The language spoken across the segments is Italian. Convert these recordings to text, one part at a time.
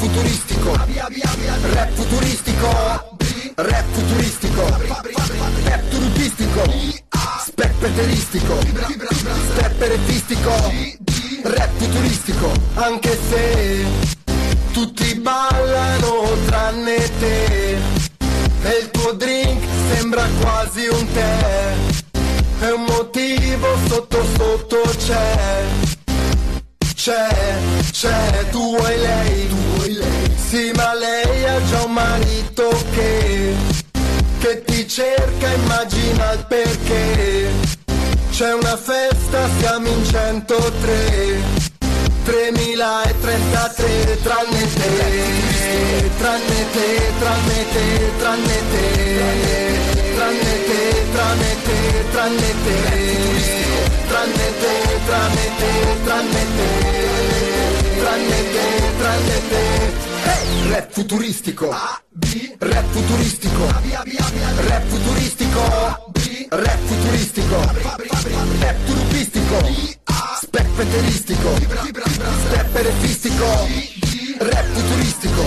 futuristico, rap futuristico, rap futuristico, rap turupistico, specpeteristico, spepperetistico, rap futuristico, anche se tutti ballano tranne te, e il tuo drink sembra quasi un tè, e un motivo sotto sotto c'è. C'è, c'è, tu vuoi lei, tu. Sì, ma lei ha già un marito che, che ti cerca, immagina il perché. C'è una festa, siamo in 103. 3033 tranne te, tranne te, tranne te, tranne te, tranne te, tranne te, tranne te, tranne te, tranne te, tranne te, tranne te, tranne te. Hey! Rap futuristico, rap futuristico, rap futuristico, rap futuristico, rap turupistico, specpeteristico, spepperefistico, rap futuristico.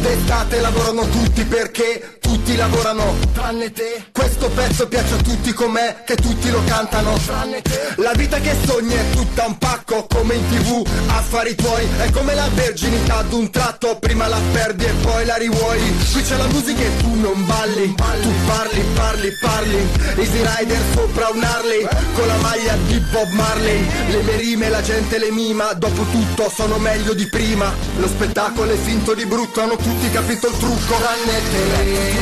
D'estate lavorano tutti perché tutti lavorano, tranne te. Questo pezzo piace a tutti com'è, che tutti lo cantano, tranne te. La vita che sogni è tutta un pacco, come in tv, affari tuoi. È come la verginità d'un tratto, prima la perdi e poi la rivuoi. Qui c'è la musica e tu non balli, tu parli, parli, parli. Easy Rider sopra un Harley, con la maglia di Bob Marley. Le mie rime la gente le mima, dopo tutto sono meglio di prima. Lo spettacolo è finto di brutto, hanno tutti capito il trucco. Tranne te,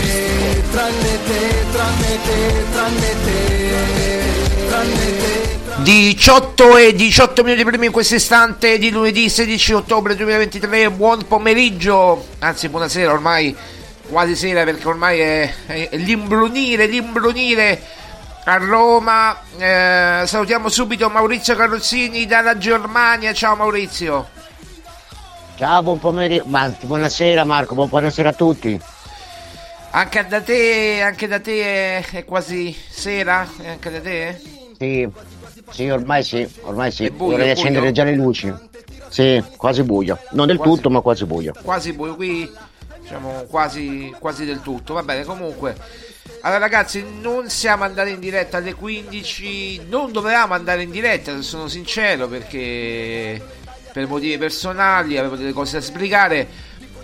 tranne te, tranne te, tranne te, tranne te. 18 e 18 minuti primi in questo istante di lunedì 16 ottobre 2023. Buon pomeriggio, anzi buonasera ormai, quasi sera perché ormai è, è l'imbrunire, l'imbrunire a Roma. Eh, salutiamo subito Maurizio Carrozzini dalla Germania. Ciao Maurizio. Ciao, buon pomeriggio, buonasera Marco, buonasera a tutti. Anche da te, anche da te è, quasi sera? Anche da te? Sì, sì, ormai sì, ormai sì. Buio, Vorrei accendere già le luci. Sì, quasi buio. Non del quasi, tutto, ma quasi buio. Quasi buio, qui diciamo quasi, quasi del tutto. Va bene, comunque. Allora ragazzi, non siamo andati in diretta alle 15, non dovevamo andare in diretta, se sono sincero, perché per motivi personali avevo delle cose da spiegare,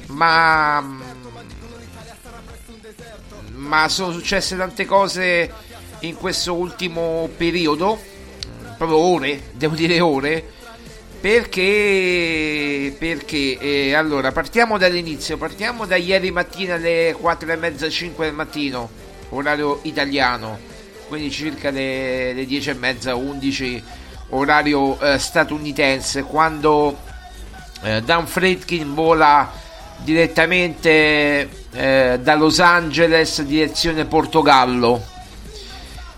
ma ma sono successe tante cose in questo ultimo periodo, proprio ore, devo dire ore, perché, perché eh, allora partiamo dall'inizio, partiamo da ieri mattina alle 4 e mezza, 5 del mattino, orario italiano, quindi circa le, le 10 e mezza, 11 orario eh, statunitense, quando eh, Dan Fredkin vola direttamente eh, da Los Angeles direzione Portogallo.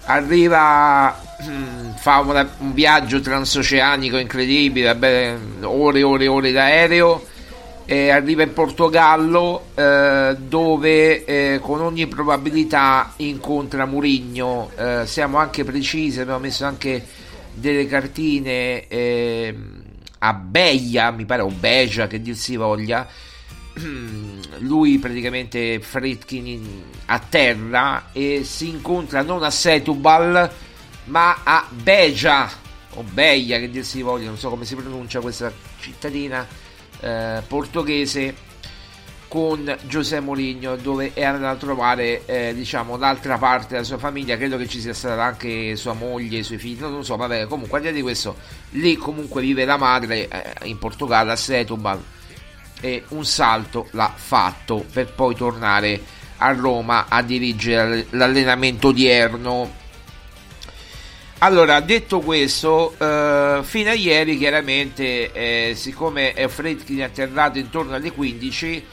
Arriva mm, fa una, un viaggio transoceanico incredibile vabbè, ore e ore e ore d'aereo e arriva in Portogallo eh, dove eh, con ogni probabilità incontra Murigno. Eh, siamo anche precisi abbiamo messo anche delle cartine ehm, a Beia mi pare o Beja che dir si voglia lui praticamente Fritkin a terra e si incontra non a Setubal ma a Beja o Beia che dir si voglia, non so come si pronuncia questa cittadina eh, portoghese con Giuseppe Mourinho dove è andato a trovare eh, diciamo l'altra parte della sua famiglia. Credo che ci sia stata anche sua moglie, i suoi figli non so, vabbè comunque al di là di questo lì comunque vive la madre eh, in Portogallo a Setubal e un salto l'ha fatto per poi tornare a Roma a dirigere l'allenamento odierno. Allora, detto questo, eh, fino a ieri chiaramente, eh, siccome Fredkin è atterrato intorno alle 15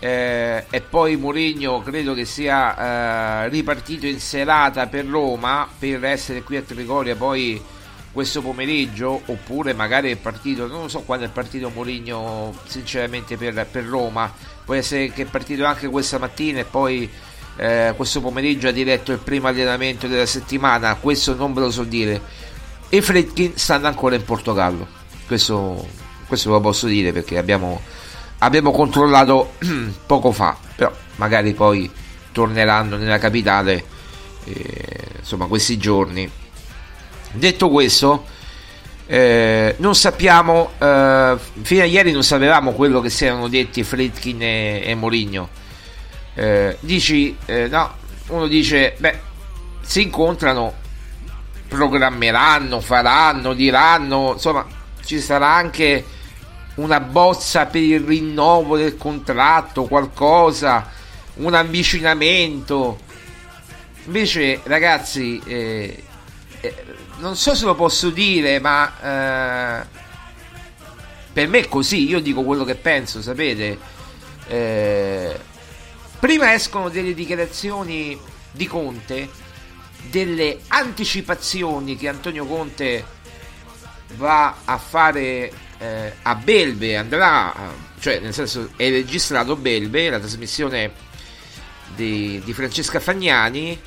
eh, e poi Mourinho credo che sia eh, ripartito in serata per Roma per essere qui a Trigoria poi questo pomeriggio oppure magari è partito, non so quando è partito Mourinho sinceramente per, per, Roma, può essere che è partito anche questa mattina e poi eh, questo pomeriggio ha diretto il primo allenamento della settimana, questo non ve lo so dire. E Fredkin stanno ancora in Portogallo, questo, questo lo posso dire perché abbiamo, abbiamo controllato poco fa, però magari poi torneranno nella capitale eh, insomma questi giorni Detto questo, eh, non sappiamo, eh, fino a ieri non sapevamo quello che si erano detti Fritkin e, e Mourinho. Eh, dici, eh, no, uno dice, beh, si incontrano, programmeranno, faranno, diranno, insomma, ci sarà anche una bozza per il rinnovo del contratto, qualcosa, un avvicinamento. Invece, ragazzi, eh, eh non so se lo posso dire, ma eh, per me è così, io dico quello che penso, sapete. Eh, prima escono delle dichiarazioni di Conte, delle anticipazioni che Antonio Conte va a fare eh, a Belve, andrà, cioè nel senso è registrato Belve, la trasmissione di, di Francesca Fagnani,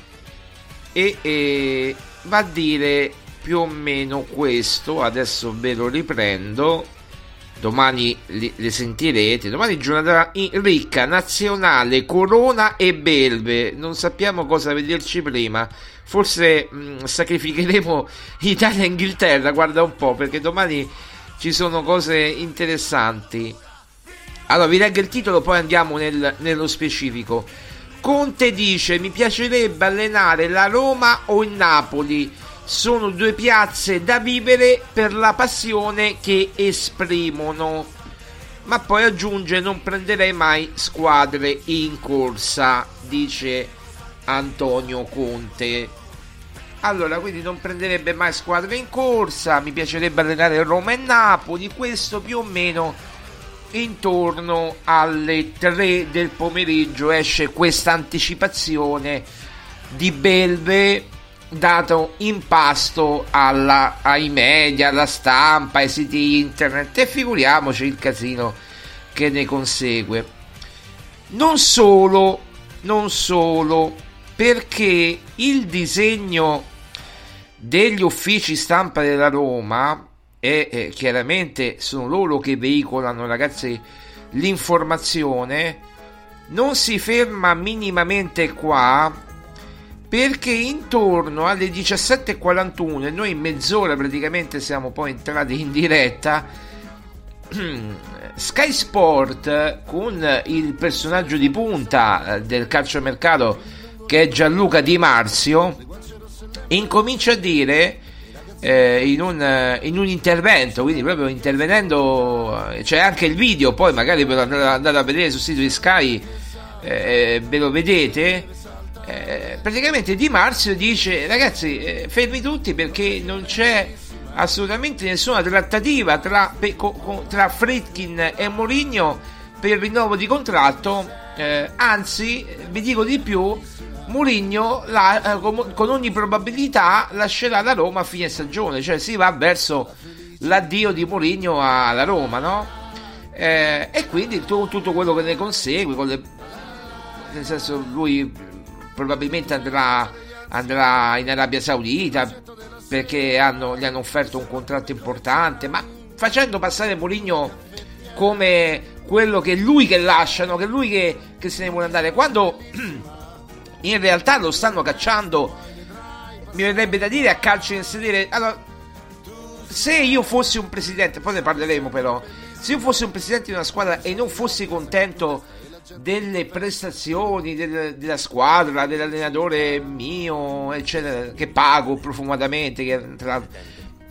e, e va a dire più o meno questo, adesso ve lo riprendo, domani li, le sentirete, domani giornata ricca, nazionale, Corona e Belve, non sappiamo cosa vederci prima, forse mh, mm, sacrificheremo Italia e Inghilterra, guarda un po', perché domani ci sono cose interessanti. Allora, vi leggo il titolo, poi andiamo nel, nello specifico. Conte dice: Mi piacerebbe allenare la Roma o il Napoli sono due piazze da vivere per la passione che esprimono. Ma poi aggiunge non prenderei mai squadre in corsa, dice Antonio Conte. Allora, quindi non prenderebbe mai squadre in corsa, mi piacerebbe allenare Roma e Napoli, questo più o meno intorno alle 3 del pomeriggio esce questa anticipazione di Belve dato in pasto alla, ai media, alla stampa, ai siti internet e figuriamoci il casino che ne consegue. Non solo, non solo, perché il disegno degli uffici stampa della Roma e eh, chiaramente sono loro che veicolano ragazzi l'informazione non si ferma minimamente qua perché intorno alle 17.41 e noi in mezz'ora praticamente siamo poi entrati in diretta Sky Sport con il personaggio di punta eh, del calciomercato che è Gianluca Di Marzio incomincia a dire eh, in, un, in, un, intervento, quindi proprio intervenendo, eh, c'è anche il video, poi magari per andare a vedere sul sito di Sky eh, ve lo vedete. Eh, praticamente Di Marzio dice ragazzi eh, fermi tutti perché non c'è assolutamente nessuna trattativa tra, tra Fritkin e Mourinho per il rinnovo di contratto eh, anzi vi dico di più Mourinho la, eh, con ogni probabilità lascerà la Roma a fine stagione, cioè si va verso l'addio di Mourinho alla Roma, no? Eh, e quindi tu, tutto quello che ne consegue, le, nel senso lui probabilmente andrà, andrà in Arabia Saudita perché hanno, gli hanno offerto un contratto importante, ma facendo passare Mourinho come quello che è lui che lasciano, che è lui che, che se ne vuole andare. Quando in realtà lo stanno cacciando, mi verrebbe da dire a calcio in sedere. Allora, se io fossi un presidente, poi ne parleremo però, se io fossi un presidente di una squadra e non fossi contento delle prestazioni del, della squadra, dell'allenatore mio, eccetera, che pago profumatamente, che tra,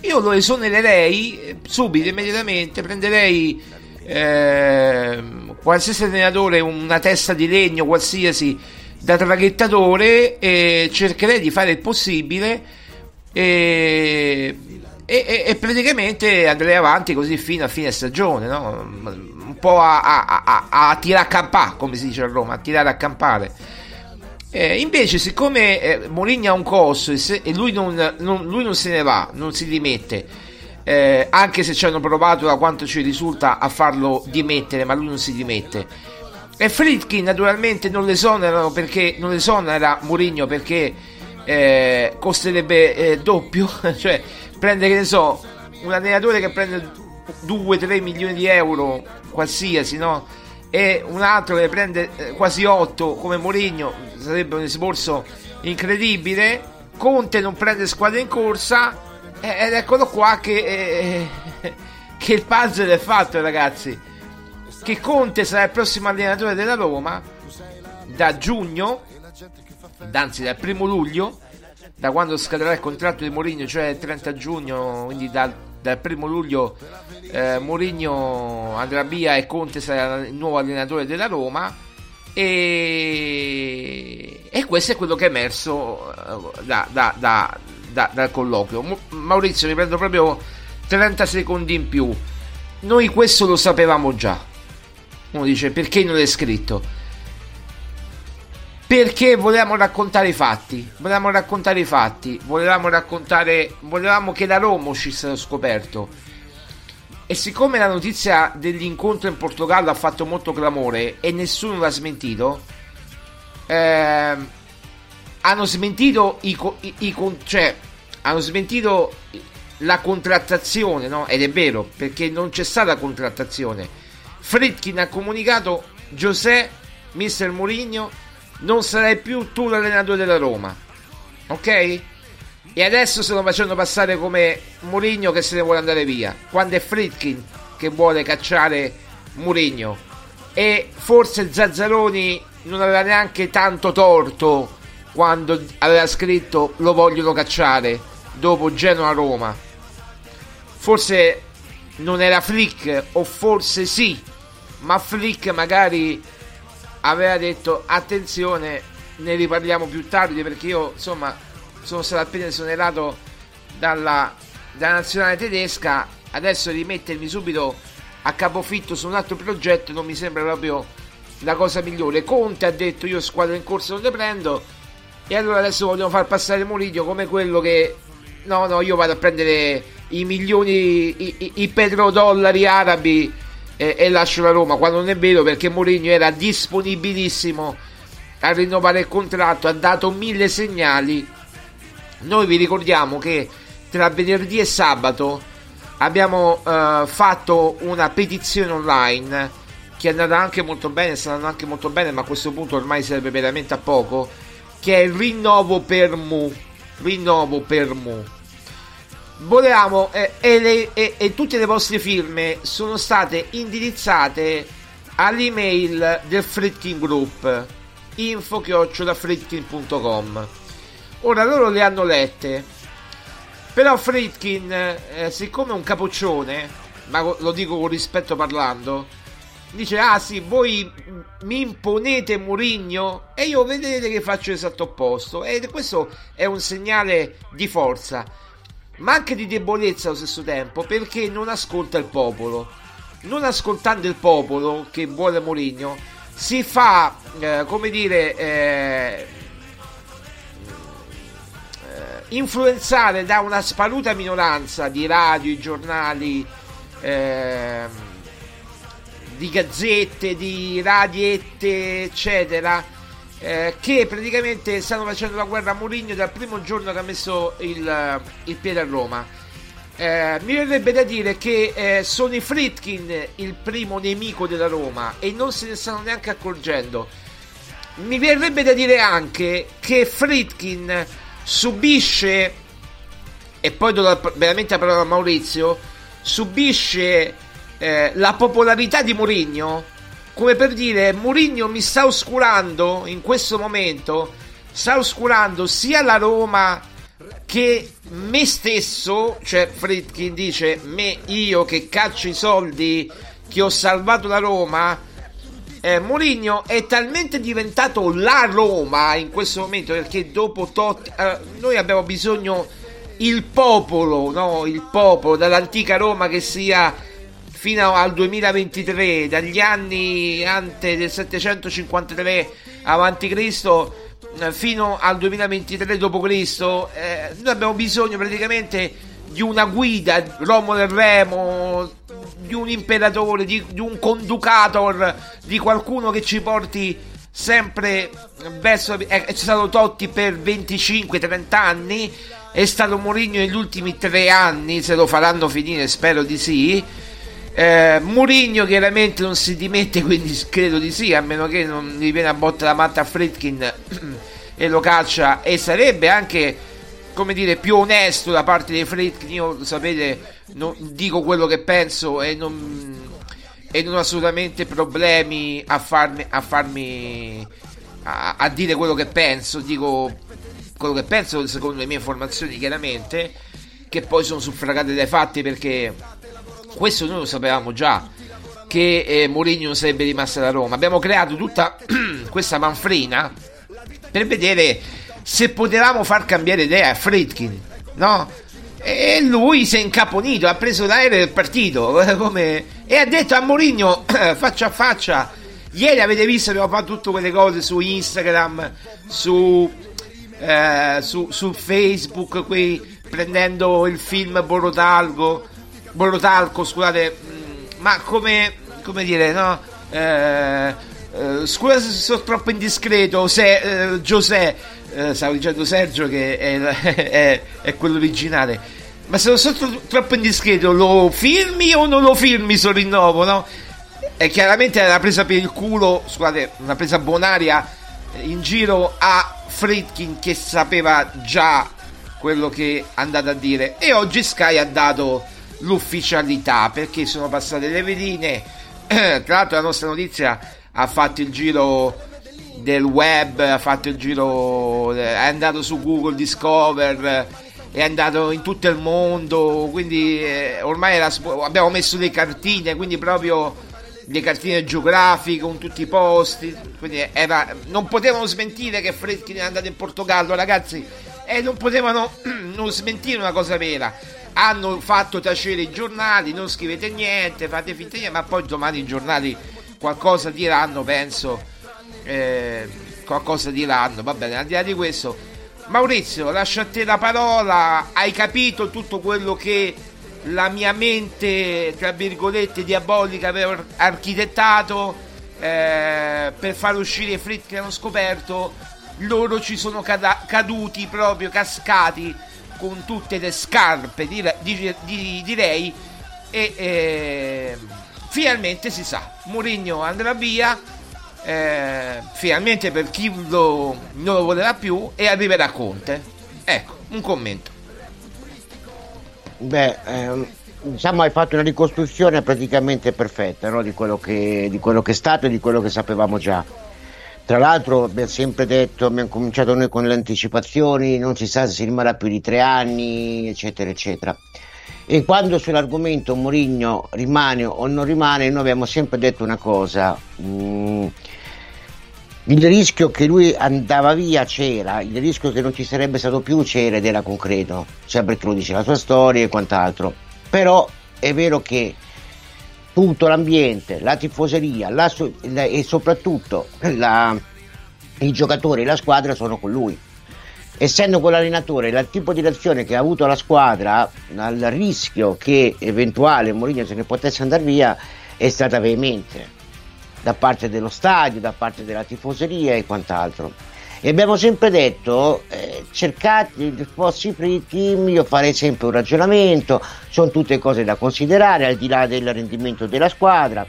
io lo esonererei eh, subito, immediatamente, prenderei eh, qualsiasi allenatore, una testa di legno, qualsiasi da traghettatore e cercherei di fare il possibile e, e, e, praticamente andrei avanti così fino a fine stagione, no? Po' a, a, a, a tirare a campare, come si dice a Roma, a tirare a campare. Eh, invece, siccome eh, Mourinho ha un costo e, se, e lui, non, non, lui, non, se ne va, non si dimette, eh, anche se ci hanno provato da quanto ci risulta a farlo dimettere, ma lui non si dimette e Fritkin naturalmente non esonerano perché non esonera Mourinho perché eh, costerebbe eh, doppio, cioè prende che ne so un allenatore che prende 2-3 milioni di euro qualsiasi, no? E un altro che prende eh, quasi 8 come Mourinho, sarebbe un esborso incredibile. Conte non prende squadra in corsa ed eccolo qua che, eh, che il puzzle è fatto ragazzi che Conte sarà il prossimo allenatore della Roma da giugno, anzi dal primo luglio, da quando scadrà il contratto di Mourinho, cioè il 30 giugno, quindi dal, dal primo luglio eh, Mourinho andrà via e Conte sarà il nuovo allenatore della Roma. E, e questo è quello che è emerso eh, da, da, da, dal colloquio. Maurizio, mi prendo proprio 30 secondi in più. Noi questo lo sapevamo già uno dice perché non è scritto? Perché volevamo raccontare i fatti, volevamo raccontare i fatti, volevamo raccontare, volevamo che la Roma uscisse dallo scoperto. E siccome la notizia dell'incontro in Portogallo ha fatto molto clamore e nessuno l'ha smentito, eh, hanno smentito i, i, i, cioè, hanno smentito la contrattazione, no? Ed è vero, perché non c'è stata contrattazione Fritkin ha comunicato José, mister Mourinho, non sarai più tu l'allenatore della Roma. Ok? E adesso lo facendo passare come Mourinho che se ne vuole andare via. Quando è Fritkin che vuole cacciare Mourinho. E forse Zazzaroni non aveva neanche tanto torto quando aveva scritto lo vogliono cacciare dopo Genoa-Roma. Forse non era Flick o forse sì ma Flick magari aveva detto attenzione ne riparliamo più tardi perché io insomma sono stato appena esonerato dalla, dalla nazionale tedesca. Adesso rimettermi subito a capofitto su un altro progetto non mi sembra proprio la cosa migliore. Conte ha detto io squadra in corso non le prendo. E allora adesso vogliono far passare Moridio come quello che no no io vado a prendere i milioni i, i, i petrodollari arabi e, e lascio la Roma, quando non è vero perché Mourinho era disponibilissimo a rinnovare il contratto, ha dato mille segnali. Noi vi ricordiamo che tra venerdì e sabato abbiamo uh, fatto una petizione online che è andata anche molto bene, sta andando anche molto bene, ma a questo punto ormai serve veramente a poco, che è il rinnovo per Mu. Rinnovo per Mu. Volevamo, eh, e, le, e, tutte le vostre firme sono state indirizzate all'email del Fritkin Group info-fritkin.com ora loro le hanno lette. Però Fritkin eh, siccome è un capoccione ma lo dico con rispetto parlando dice ah sì voi mi imponete Murigno e io vedete che faccio l'esatto opposto. E questo è un segnale di forza ma anche di debolezza allo stesso tempo perché non ascolta il popolo. Non ascoltando il popolo che vuole Mourinho si fa eh, come dire eh, influenzare da una sparuta minoranza di radio, giornali eh, di gazzette, di radiette, eccetera, eh, che praticamente stanno facendo la guerra a Mourinho dal primo giorno che ha messo il, il piede a Roma. Eh, mi verrebbe da dire che eh, sono i Fritkin il primo nemico della Roma e non se ne stanno neanche accorgendo. Mi verrebbe da dire anche che Fritkin subisce, e poi do la, veramente la parola a Maurizio, subisce eh, la popolarità di Mourinho, come per dire Mourinho mi sta oscurando in questo momento, sta oscurando sia la Roma che me stesso, cioè Fritkin dice me, io che caccio i soldi, che ho salvato la Roma, eh, Mourinho è talmente diventato la Roma in questo momento perché dopo Totti, eh, noi abbiamo bisogno il popolo, no? il popolo dall'antica Roma che sia fino al 2023, dagli anni ante del 753 avanti Cristo eh, fino al 2023 d.C. Eh, noi abbiamo bisogno praticamente di una guida, Romolo e Remo, di un imperatore, di, di un conducator, di qualcuno che ci porti sempre verso. Eh, è stato Totti per 25-30 anni, è stato Mourinho negli ultimi tre anni, se lo faranno finire, spero di sì. Eh, Murigno chiaramente non si dimette, quindi credo di sì, a meno che non gli viene a botta la matta a Fritkin e lo caccia. E sarebbe anche, come dire, più onesto da parte dei Fritkin. Io, sapete, non, dico quello che penso e non, e non ho assolutamente problemi a farmi, a, farmi a, a dire quello che penso. Dico quello che penso secondo le mie informazioni, chiaramente, che poi sono suffragate dai fatti perché questo noi lo sapevamo già che eh, Mourinho sarebbe rimasto da Roma. Abbiamo creato tutta questa manfrina per vedere se potevamo far cambiare idea a Fritkin, no? E lui si è incaponito, ha preso l'aereo del partito come... e ha detto a Mourinho faccia a faccia. Ieri avete visto, abbiamo fatto tutte quelle cose su Instagram, su, eh, su, su Facebook, qui prendendo il film Borotalgo Borotalco, scusate, mm, ma come, come dire, no? Eh, eh, scusa se sono troppo indiscreto, se eh, Giuseppe, eh, stavo dicendo Sergio che è, è, è quello originale, ma se sono tro- troppo indiscreto, lo filmi o non lo filmi sul rinnovo, no? E chiaramente è una presa per il culo, scusate, una presa bonaria in giro a Fritkin che sapeva già quello che è andato a dire e oggi Sky ha dato l'ufficialità perché sono passate le veline. Tra l'altro la nostra notizia ha fatto il giro del web, ha fatto il giro, è andato su Google Discover, è andato in tutto il mondo, quindi eh, ormai era, abbiamo messo le cartine, quindi proprio le cartine geografiche con tutti i posti, quindi era, non potevano smentire che Fredkin è andato in Portogallo, ragazzi, e non potevano non smentire una cosa vera. Hanno fatto tacere i giornali, non scrivete niente, fate finta niente, ma poi domani i giornali qualcosa diranno, penso, eh, qualcosa diranno, va bene, al di là di questo, Maurizio, lascio a te la parola, hai capito tutto quello che la mia mente, tra virgolette, diabolica avevo architettato eh, per far uscire i Frit che hanno scoperto, loro ci sono cada- caduti proprio, cascati con tutte le scarpe, dire- dire- direi, e eh, finalmente si sa, Mourinho andrà via, eh, finalmente per chi lo, non lo voleva più, e arriverà Conte. Ecco, un commento. Beh, ehm, diciamo hai fatto una ricostruzione praticamente perfetta no? di, quello che, di, quello che, è stato e di quello che sapevamo già. Tra l'altro abbiamo sempre detto, abbiamo cominciato noi con le anticipazioni, non si sa se si rimarrà più di tre anni, eccetera, eccetera. E quando sull'argomento Mourinho rimane o non rimane, noi abbiamo sempre detto una cosa. Mm, il rischio che lui andava via c'era, il rischio che non ci sarebbe stato più c'era ed era concreto, cioè perché lo dice la sua storia e quant'altro. Però è vero che tutto l'ambiente, la tifoseria la, e soprattutto la, i giocatori e la squadra sono con lui. Essendo quell'allenatore, il tipo di reazione che ha avuto la squadra al rischio che eventuale Mourinho se ne potesse andare via è stata veemente da parte dello stadio, da parte della tifoseria e quant'altro. E abbiamo sempre detto, eh, cercate, fossi team, io farei sempre un ragionamento, sono tutte cose da considerare al di là del rendimento della squadra.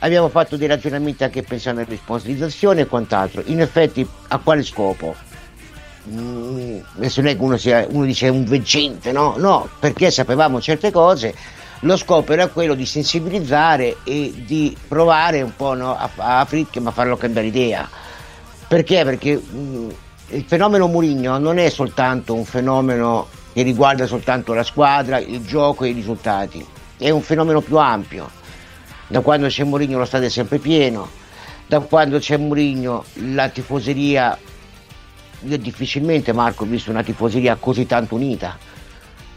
Abbiamo fatto dei ragionamenti anche pensando alla sponsorizzazione e quant'altro. In effetti, a quale scopo? Mm, adesso non è che uno, sia, uno dice un veggente, no? No, perché sapevamo certe cose lo scopo era quello di sensibilizzare e di provare un po' no, a, a Friedkin a farlo cambiare idea. Perché? Perché mh, il fenomeno Murigno non è soltanto un fenomeno che riguarda soltanto la squadra, il gioco e i risultati, è un fenomeno più ampio. Da quando c'è Mourinho lo stadio è sempre pieno, da quando c'è Mourinho la tifoseria, io difficilmente Marco ho visto una tifoseria così tanto unita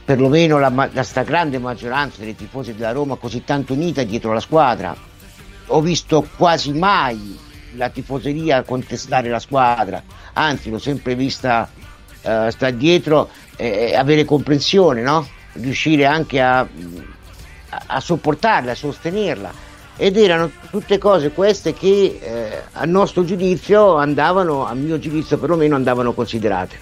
perlomeno la, la stragrande maggioranza dei tifosi della Roma così tanto unita dietro la squadra. Ho visto quasi mai la tifoseria contestare la squadra, anzi l'ho sempre vista uh, stare dietro e avere comprensione, no? riuscire anche a, a, sopportarla, a sostenerla. Ed erano tutte cose queste che eh, a nostro giudizio andavano, a mio giudizio perlomeno, andavano considerate.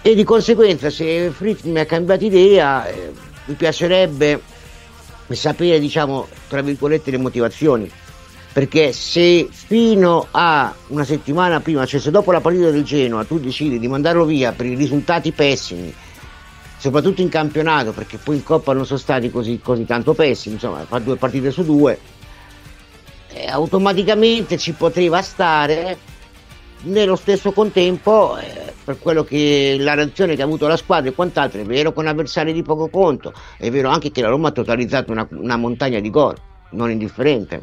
E di conseguenza se Fritz mi ha cambiato idea eh, mi piacerebbe sapere diciamo tra virgolette le motivazioni. Perché se fino a una settimana prima cioè se dopo la partita del Genoa tu decidi di mandarlo via per i risultati pessimi soprattutto in campionato perché poi in Coppa non sono stati così, così tanto pessimi insomma fa due partite su due eh, automaticamente ci poteva stare nello stesso contempo eh, per quello che la reazione che ha avuto la squadra e quant'altro è vero con avversari di poco conto è vero anche che la Roma ha totalizzato una, una montagna di gol non indifferente.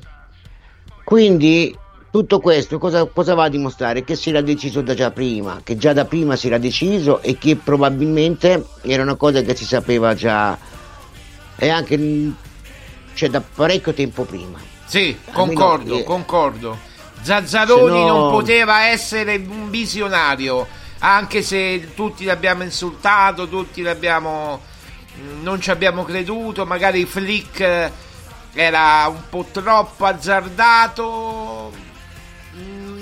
Quindi tutto questo cosa, cosa, va a dimostrare? Che si era deciso da già prima, che già da prima si era deciso e che probabilmente era una cosa che si sapeva già e anche cioè, da parecchio tempo prima. Sì, concordo, eh, concordo. Zazzaroni no... non poteva essere un visionario, anche se tutti l'abbiamo insultato, tutti l'abbiamo mm, non ci abbiamo creduto, magari Flick era un po' troppo azzardato, mm,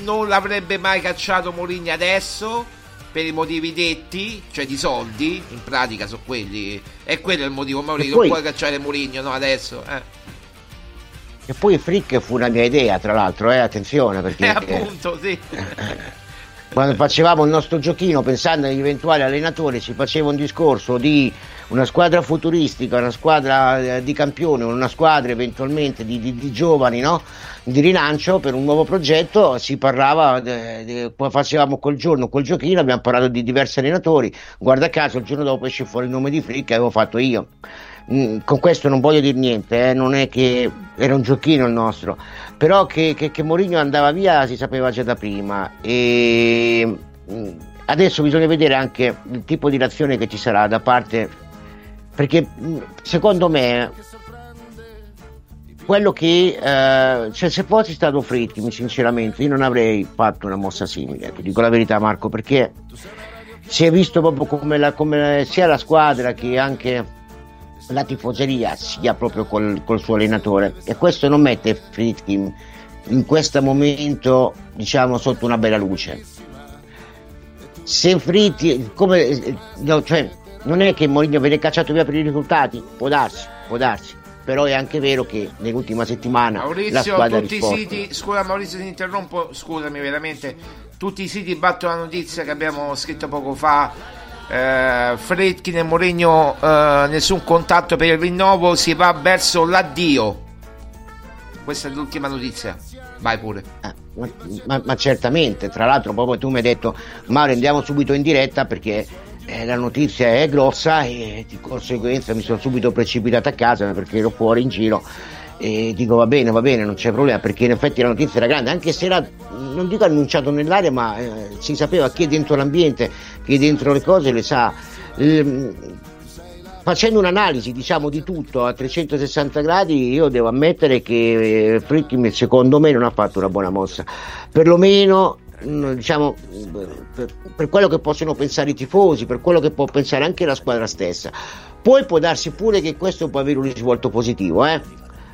non l'avrebbe mai cacciato Moligna adesso per i motivi detti, cioè di soldi, in pratica sono quelli, è quello il motivo, Maurizio, poi... non puoi cacciare Moligno, no, adesso, eh. E poi Frick fu una mia idea, tra l'altro, eh, attenzione perché... Eh, appunto, sì. Quando facevamo il nostro giochino pensando agli eventuali allenatori si faceva un discorso di una squadra futuristica, una squadra eh, di campione, una squadra eventualmente di, di, di giovani, no? di rilancio per un nuovo progetto, si parlava, de, de, facevamo quel giorno quel giochino, abbiamo parlato di diversi allenatori, guarda caso il giorno dopo esce fuori il nome di Frick che avevo fatto io. Mm, con questo non voglio dire niente, eh, non è che era un giochino il nostro, però che, che, che Mourinho andava via si sapeva già da prima e mm, adesso bisogna vedere anche il tipo di reazione che ci sarà da parte, perché mm, secondo me quello che eh, cioè se fossi stato Fritti sinceramente io non avrei fatto una mossa simile ti dico la verità Marco perché si è visto proprio come, la, come sia la squadra che anche la tifoseria sia proprio col, col suo allenatore. E questo non mette Fritkin in questo momento diciamo sotto una bella luce. Se Fritti come no, cioè, non è che Mourinho viene cacciato via per i risultati può darsi può darsi. Però è anche vero che nell'ultima settimana Maurizio, la squadra tutti i siti scusa Maurizio ti interrompo scusami veramente tutti i siti battono la notizia che abbiamo scritto poco fa eh, Fredkin e Mourinho eh, nessun contatto per il rinnovo si va verso l'addio. Questa è l'ultima notizia. Vai pure. Eh, ma, ma, ma, certamente tra l'altro proprio tu mi hai detto Mario andiamo subito in diretta perché eh, la notizia è grossa e di conseguenza mi sono subito precipitato a casa perché ero fuori in giro e dico va bene, va bene, non c'è problema perché in effetti la notizia era grande, anche se era, non dico annunciato nell'aria, ma eh, si sapeva chi è dentro l'ambiente, chi è dentro le cose, le sa. Ehm, facendo un'analisi diciamo di tutto a 360 gradi io devo ammettere che eh, Frick secondo me non ha fatto una buona mossa perlomeno diciamo per, per, quello che possono pensare i tifosi per quello che può pensare anche la squadra stessa poi può darsi pure che questo può avere un risvolto positivo eh?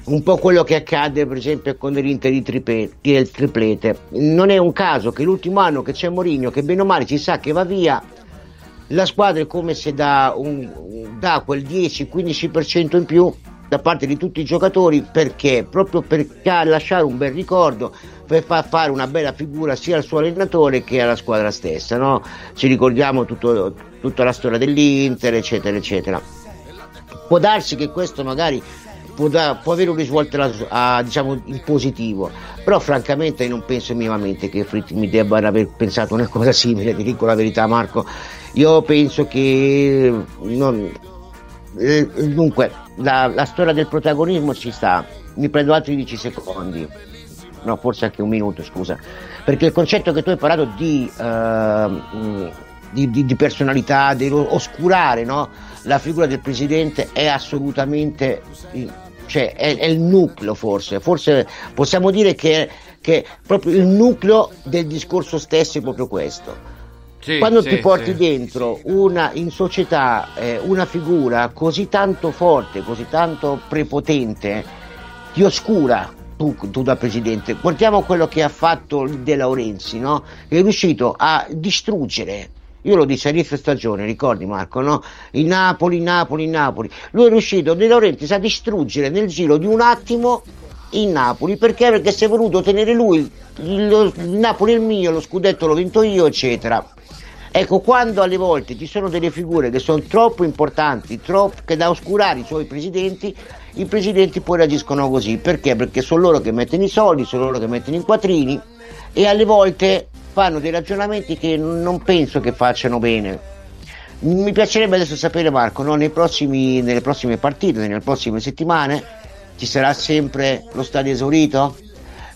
Un po' quello che accade per esempio con l'Inter di del triplete. Non è un caso che l'ultimo anno che c'è Mourinho, che bene o male si sa che va via, la squadra è come se dà, un, dà quel 10-15% in più da parte di tutti i giocatori perché proprio per lasciare un bel ricordo per far fare una bella figura sia al suo allenatore che alla squadra stessa no? ci ricordiamo tutto, tutta la storia dell'Inter eccetera eccetera può darsi che questo magari può, da, può avere un risvolto a, diciamo, in positivo. Però francamente non penso minimamente che Fritti mi debbano aver pensato una cosa simile ti dico la verità Marco. Io penso che non, eh, dunque la, la, storia del protagonismo ci sta. Mi prendo altri 10 secondi. No forse anche un minuto scusa. Perché il concetto che tu hai parlato di, uh, di, di, di personalità di oscurare no? la figura del presidente è assolutamente cioè è, è il nucleo forse, forse possiamo dire che, che, proprio il nucleo del discorso stesso è proprio questo. Sì, Quando sì, ti porti sì. dentro una, in società eh, una figura così tanto forte, così tanto prepotente, ti oscura tu, tu, da presidente. Guardiamo quello che ha fatto De Laurenzi, no? È riuscito a distruggere io lo dissi all'inizio stagione, ricordi Marco, no? Il Napoli, Napoli, Napoli. Lui è riuscito, De Laurentiis, a distruggere nel giro di un attimo il Napoli. Perché? Perché si è voluto tenere lui, il, il Napoli è il mio, lo scudetto l'ho vinto io, eccetera. Ecco, quando alle volte ci sono delle figure che sono troppo importanti, troppo, che da oscurare i suoi presidenti, i presidenti poi reagiscono così. Perché? Perché sono loro che mettono i soldi, sono loro che mettono i quattrini e alle volte fanno dei ragionamenti che non penso che facciano bene. Mi piacerebbe adesso sapere Marco, no? prossimi, nelle prossime partite, nelle prossime settimane, ci sarà sempre lo stadio esaurito?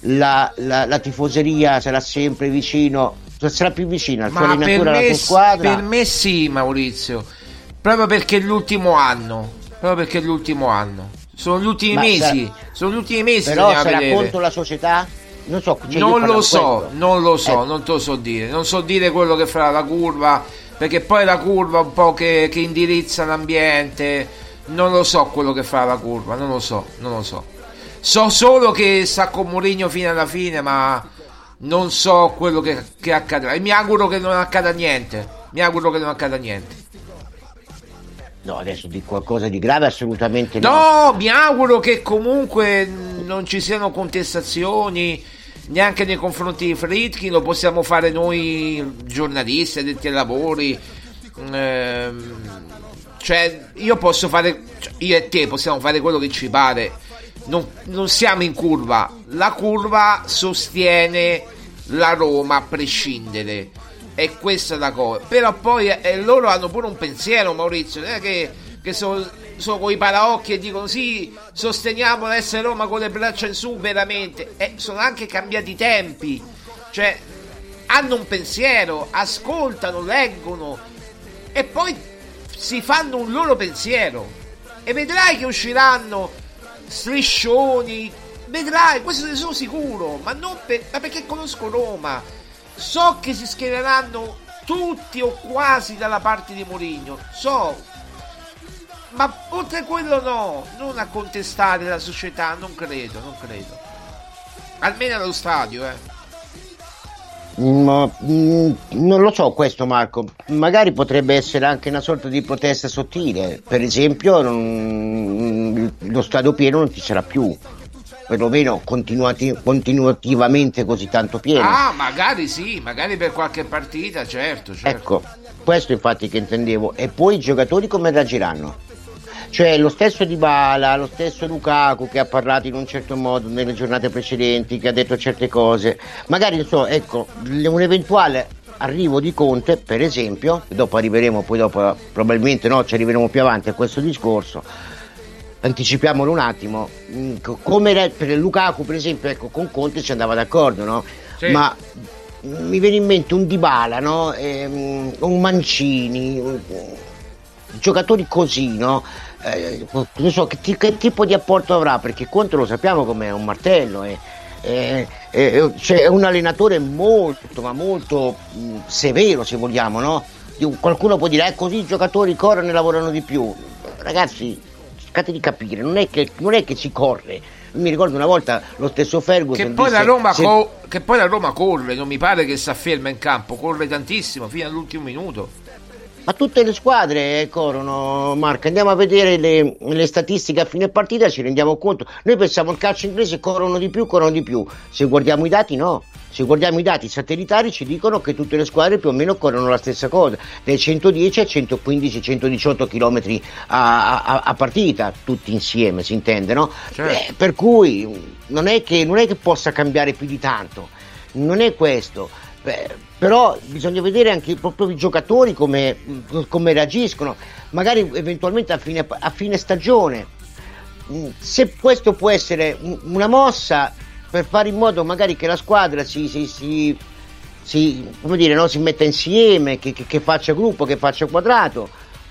La, la, la tifoseria sarà sempre vicino, sarà più vicina al tuo allenatore alla tua squadra? Per me sì Maurizio, proprio perché è l'ultimo anno, proprio perché è l'ultimo anno. Sono gli ultimi Ma mesi, sarà, sono gli ultimi mesi. Però sarà contro la società? Non, so, cioè non lo so, non lo so, eh. non te lo so dire. Non so dire quello che farà la curva, perché poi la curva un po' che, che indirizza l'ambiente. Non lo so quello che farà la curva, non lo so, non lo so. So solo che sta con Mourinho fino alla fine, ma non so quello che, che accadrà. E mi auguro che non accada niente. Mi auguro che non accada niente. No, adesso di qualcosa di grave assolutamente no. No, mi auguro che comunque non ci siano contestazioni neanche nei confronti di Fritkin, lo possiamo fare noi giornalisti, addetti ai lavori. Ehm, cioè, io posso fare, cioè, io e te possiamo fare quello che ci pare. Non, non siamo in curva. La curva sostiene la Roma a prescindere. E questa è la cosa. Però poi eh, loro hanno pure un pensiero, Maurizio. Non è che, che sono sono con i paraocchi e dicono sì, sosteniamo l'S Roma con le braccia in su veramente. E sono anche cambiati i tempi. Cioè, hanno un pensiero, ascoltano, leggono e poi si fanno un loro pensiero. E vedrai che usciranno striscioni. Vedrai, questo ne sono sicuro. Ma, non per, ma perché conosco Roma. So che si schiereranno tutti o quasi dalla parte di Mourinho. So ma oltre a quello no, non a contestare la società, non credo, non credo. Almeno allo stadio, eh. Ma, mm, non lo so questo Marco, magari potrebbe essere anche una sorta di protesta sottile, per esempio non, lo stadio pieno non ci sarà più, perlomeno continuati, continuativamente così tanto pieno. Ah, magari sì, magari per qualche partita, certo, certo. Ecco, questo infatti che intendevo. E poi i giocatori come reagiranno? Cioè lo stesso Dybala, lo stesso Lukaku che ha parlato in un certo modo nelle giornate precedenti, che ha detto certe cose, magari insomma, ecco, un eventuale arrivo di Conte, per esempio, dopo arriveremo poi dopo probabilmente no, ci arriveremo più avanti a questo discorso. Anticipiamolo un attimo, mm, come per Lukaku per esempio, ecco, con Conte ci andava d'accordo, no? Sì. Ma mi viene in mente un Dybala, no? Ehm, un Mancini, giocatori così, no? Eh, non so che, t- che, tipo di apporto avrà, perché Conte lo sappiamo com'è, un martello, è, è, è, cioè, è un allenatore molto, ma molto mh, severo se vogliamo, no? Qualcuno può dire, eh, così i giocatori corrono e lavorano di più. Ragazzi, cercate di capire, non è che, non è che si corre, mi ricordo una volta lo stesso Ferguson che poi, disse, Roma se... co- che poi la Roma corre non mi pare che si afferma in campo corre tantissimo fino all'ultimo minuto ma tutte le squadre eh, corrono, Marco. Andiamo a vedere le, le, statistiche a fine partita, ci rendiamo conto. Noi pensiamo al calcio inglese corrono di più, corrono di più. Se guardiamo i dati, no. Se guardiamo i dati satellitari ci dicono che tutte le squadre più o meno corrono la stessa cosa, dai 110 ai 115-118 km a, a, a, partita, tutti insieme, si intende, no? Certo. Eh, per cui non è, che, non è che possa cambiare più di tanto, non è questo. Beh, però bisogna vedere anche proprio i giocatori come, come reagiscono, magari eventualmente a fine, a fine, stagione. Mm, se questo può essere una mossa per fare in modo magari che la squadra si, si, si, si, dire, no? si metta insieme, che, che, che faccia gruppo, che faccia quadrato,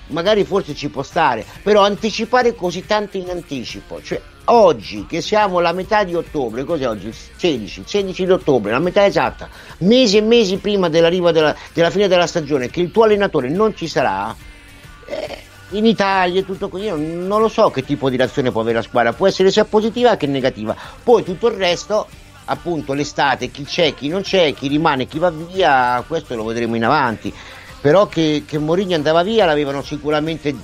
magari forse ci può stare, però anticipare così tanto in anticipo, cioè oggi che siamo alla metà di ottobre, cos'è oggi? Il 16, 16 di ottobre, la metà esatta, mesi e mesi prima dell'arrivo della, della fine della stagione, che il tuo allenatore non ci sarà, eh, in Italia e tutto così, non lo so che tipo di reazione può avere la squadra, può essere sia positiva che negativa, poi tutto il resto appunto l'estate, chi c'è, chi non c'è, chi rimane, chi va via, questo lo vedremo in avanti. Però che, che Mourinho andava via l'avevano sicuramente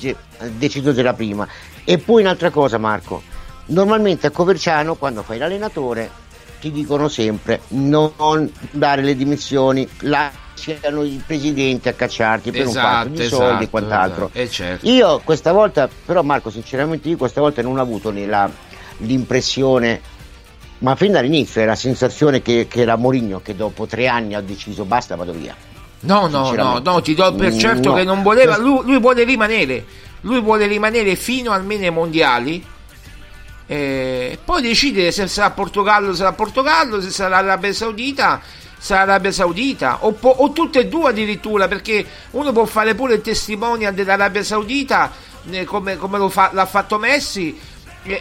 deciso già prima. E poi un'altra cosa, Marco Normalmente a Coverciano, quando fai l'allenatore, ti dicono sempre non dare le dimissioni, lasciano i presidenti a cacciarti per esatto, un fatto di esatto, soldi e quant'altro. Esatto. certo. Io questa volta, però Marco, sinceramente io questa volta non ho avuto la, l'impressione, ma fin dall'inizio era la sensazione che, che era Mourinho che dopo tre anni ha deciso basta, vado via. No, no, no, no, ti do per certo no. che non voleva, lui, lui vuole rimanere, lui vuole rimanere fino almeno ai mondiali e poi decide se sarà Portogallo sarà Portogallo, se sarà Arabia Saudita sarà Arabia Saudita o, po- o, tutte e due addirittura perché uno può fare pure il testimonial dell'Arabia Saudita eh, come, come fa- l'ha fatto Messi e,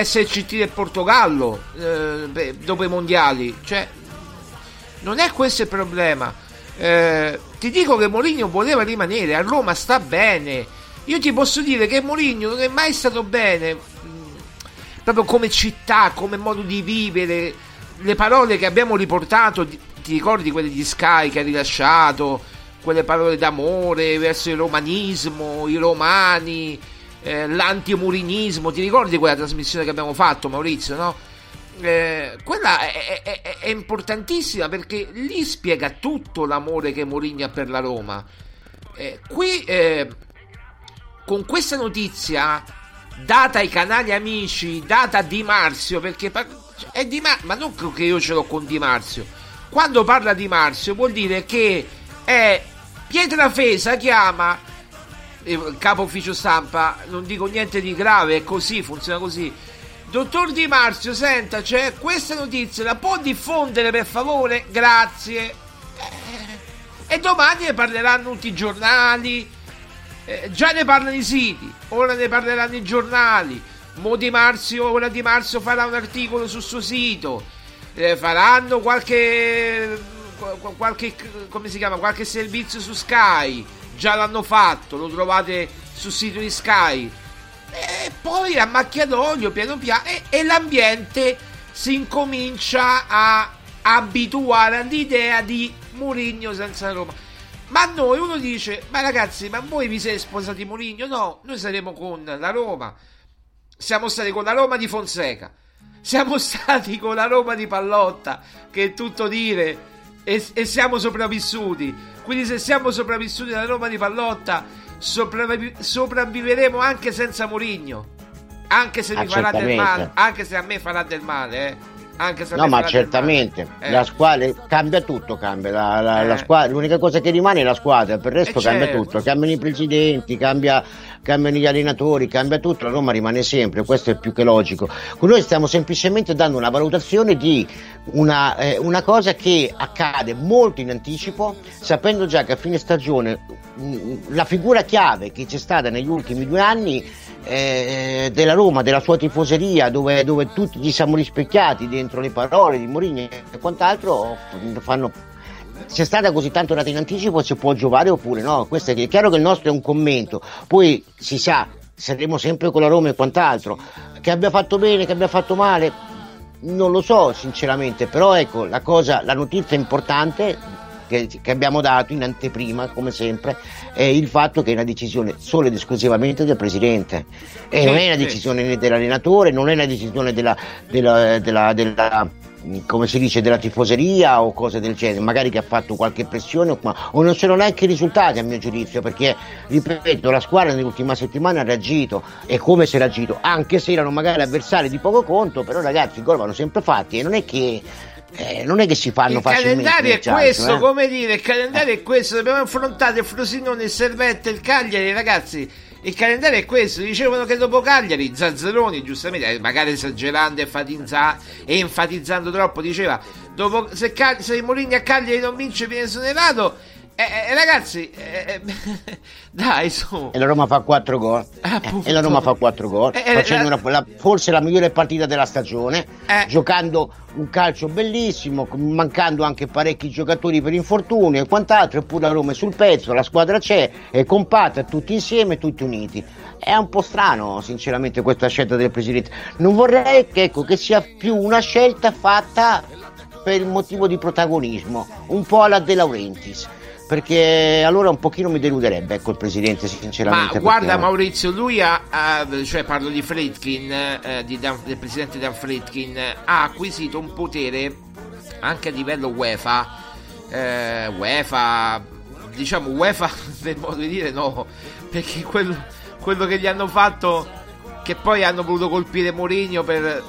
e SCT del Portogallo eh, dopo i mondiali cioè non è questo il problema eh, ti dico che Mourinho voleva rimanere a Roma sta bene io ti posso dire che Mourinho non è mai stato bene proprio come città, come modo di vivere, le parole che abbiamo riportato, ti ricordi quelle di Sky che ha rilasciato, quelle parole d'amore verso il romanismo, i romani, eh, l'antimurinismo, ti ricordi quella trasmissione che abbiamo fatto Maurizio, no? Eh, quella è, è, è, importantissima perché lì spiega tutto l'amore che Mourinho ha per la Roma. Eh, qui eh, con questa notizia data ai canali amici, data a Di Marzio, perché è Di Marzio, ma non che io ce l'ho con Di Marzio. Quando parla di Marzio vuol dire che è Pietrafesa chiama il capo ufficio stampa, non dico niente di grave, è così, funziona così. Dottor Di Marzio, senta, c'è questa notizia, la può diffondere per favore? Grazie. E domani ne parleranno tutti i giornali, eh, già ne parlano i siti, ora ne parleranno i giornali. Mo di Marzio, ora Di Marzio farà un articolo sul suo sito. Eh, faranno qualche, qualche, come si chiama, qualche servizio su Sky. Già l'hanno fatto, lo trovate sul sito di Sky. E poi a macchia d'olio piano piano e, e l'ambiente si incomincia a abituare all'idea di Murigno senza Roma. Ma noi uno dice: Ma ragazzi, ma voi vi siete sposati Murigno? No, noi saremo con la Roma. Siamo stati con la Roma di Fonseca. Siamo stati con la Roma di Pallotta, che è tutto dire, e, e siamo sopravvissuti. Quindi, se siamo sopravvissuti alla Roma di Pallotta, sopravvi- sopravviveremo anche senza Murigno. Anche se Ah, mi farà del male, anche se a me farà del male, eh. Anche se No, ma certamente. Eh. la squadra cambia tutto, cambia la, la- la Eh. squadra, l'unica cosa che rimane è la squadra, per il resto Eh, cambia certo. tutto, cambiano i presidenti, cambia- cambiano gli allenatori, cambia tutto, la Roma rimane sempre, questo è più che logico. Noi stiamo semplicemente dando una valutazione di una, eh, una cosa che accade molto in anticipo, sapendo già che a fine stagione la figura chiave che c'è stata negli ultimi due anni eh, della Roma, della sua tifoseria, dove, dove tutti ci siamo rispecchiati dentro le parole di Mourinho e quant'altro, fanno c'è stata così tanto data in anticipo se può giovare oppure no? Questo è è chiaro che il nostro è un commento. Poi si sa saremo sempre con la Roma e quant'altro. Che abbia fatto bene che abbia fatto male non lo so sinceramente. Però ecco la cosa la notizia importante che, che abbiamo dato in anteprima come sempre è il fatto che è una decisione solo ed esclusivamente del presidente. E Sì, non è una decisione né dell'allenatore non è una decisione della, della- della- della come si dice della tifoseria o cose del genere, magari che ha fatto qualche pressione o, o non sono neanche i risultati a mio giudizio, perché ripeto, la squadra nell'ultima settimana ha reagito e come si è reagito, anche se erano magari avversari di poco conto, però ragazzi i gol vanno sempre fatti e non è che eh, non è che si fanno Il facilmente calendario è calcio, questo, eh. come dire, il calendario è questo. Dobbiamo affrontare il Frosinone, il Servette, il Cagliari, ragazzi. Il calendario è questo. Dicevano che dopo Cagliari, Zazzaroni, giustamente, eh, magari esagerando e, enfatizza- enfatizzando troppo, diceva: dopo, se, Cag- se Mourinho a Cagliari non vince, viene esonerato. Eh, eh, ragazzi, eh, eh, dai, su. E la Roma fa 4 gol. Appunto. E la Roma fa 4 gol, Eh, eh, facendo eh. una- la- forse la migliore partita della stagione, Eh. giocando un calcio bellissimo, mancando anche parecchi giocatori per infortuni e quant'altro, eppure la Roma è sul pezzo, la squadra c'è, è compatta, tutti insieme, tutti uniti. È un po' strano, sinceramente, questa scelta del presidente. Non vorrei che, ecco, che sia più una scelta fatta per il motivo di protagonismo, un po' alla De Laurentiis. Perché allora un pochino mi deluderebbe, ecco, il presidente, Ma sinceramente. guarda perché- Maurizio, lui ha, ha- cioè parlo di Fredkin, eh, di Dan- del presidente Dan Fredkin, ha acquisito un potere anche a livello UEFA, eh, UEFA, diciamo UEFA per modo di dire no, perché quello, quello che gli hanno fatto, che poi hanno voluto colpire Mourinho per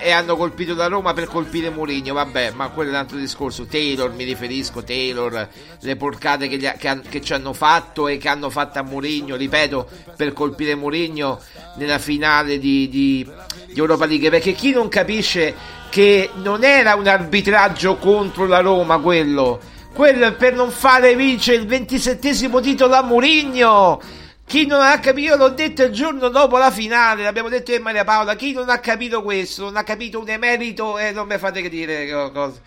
e hanno colpito la Roma per colpire Mourinho, vabbè, ma quello è un altro discorso. Taylor, mi riferisco, Taylor, le porcate che, ha- che che ci hanno fatto e che hanno fatto a Mourinho, ripeto, per colpire Mourinho nella finale di, di- di Europa League, perché chi non capisce che non era un arbitraggio contro la Roma quello, quello è per non fare vincere il ventisettesimo titolo a Mourinho. Chi non ha capito, l'ho detto il giorno dopo la finale, l'abbiamo detto io e Maria Paola, chi non ha capito questo, non ha capito un emerito e non mi fate dire co- cose.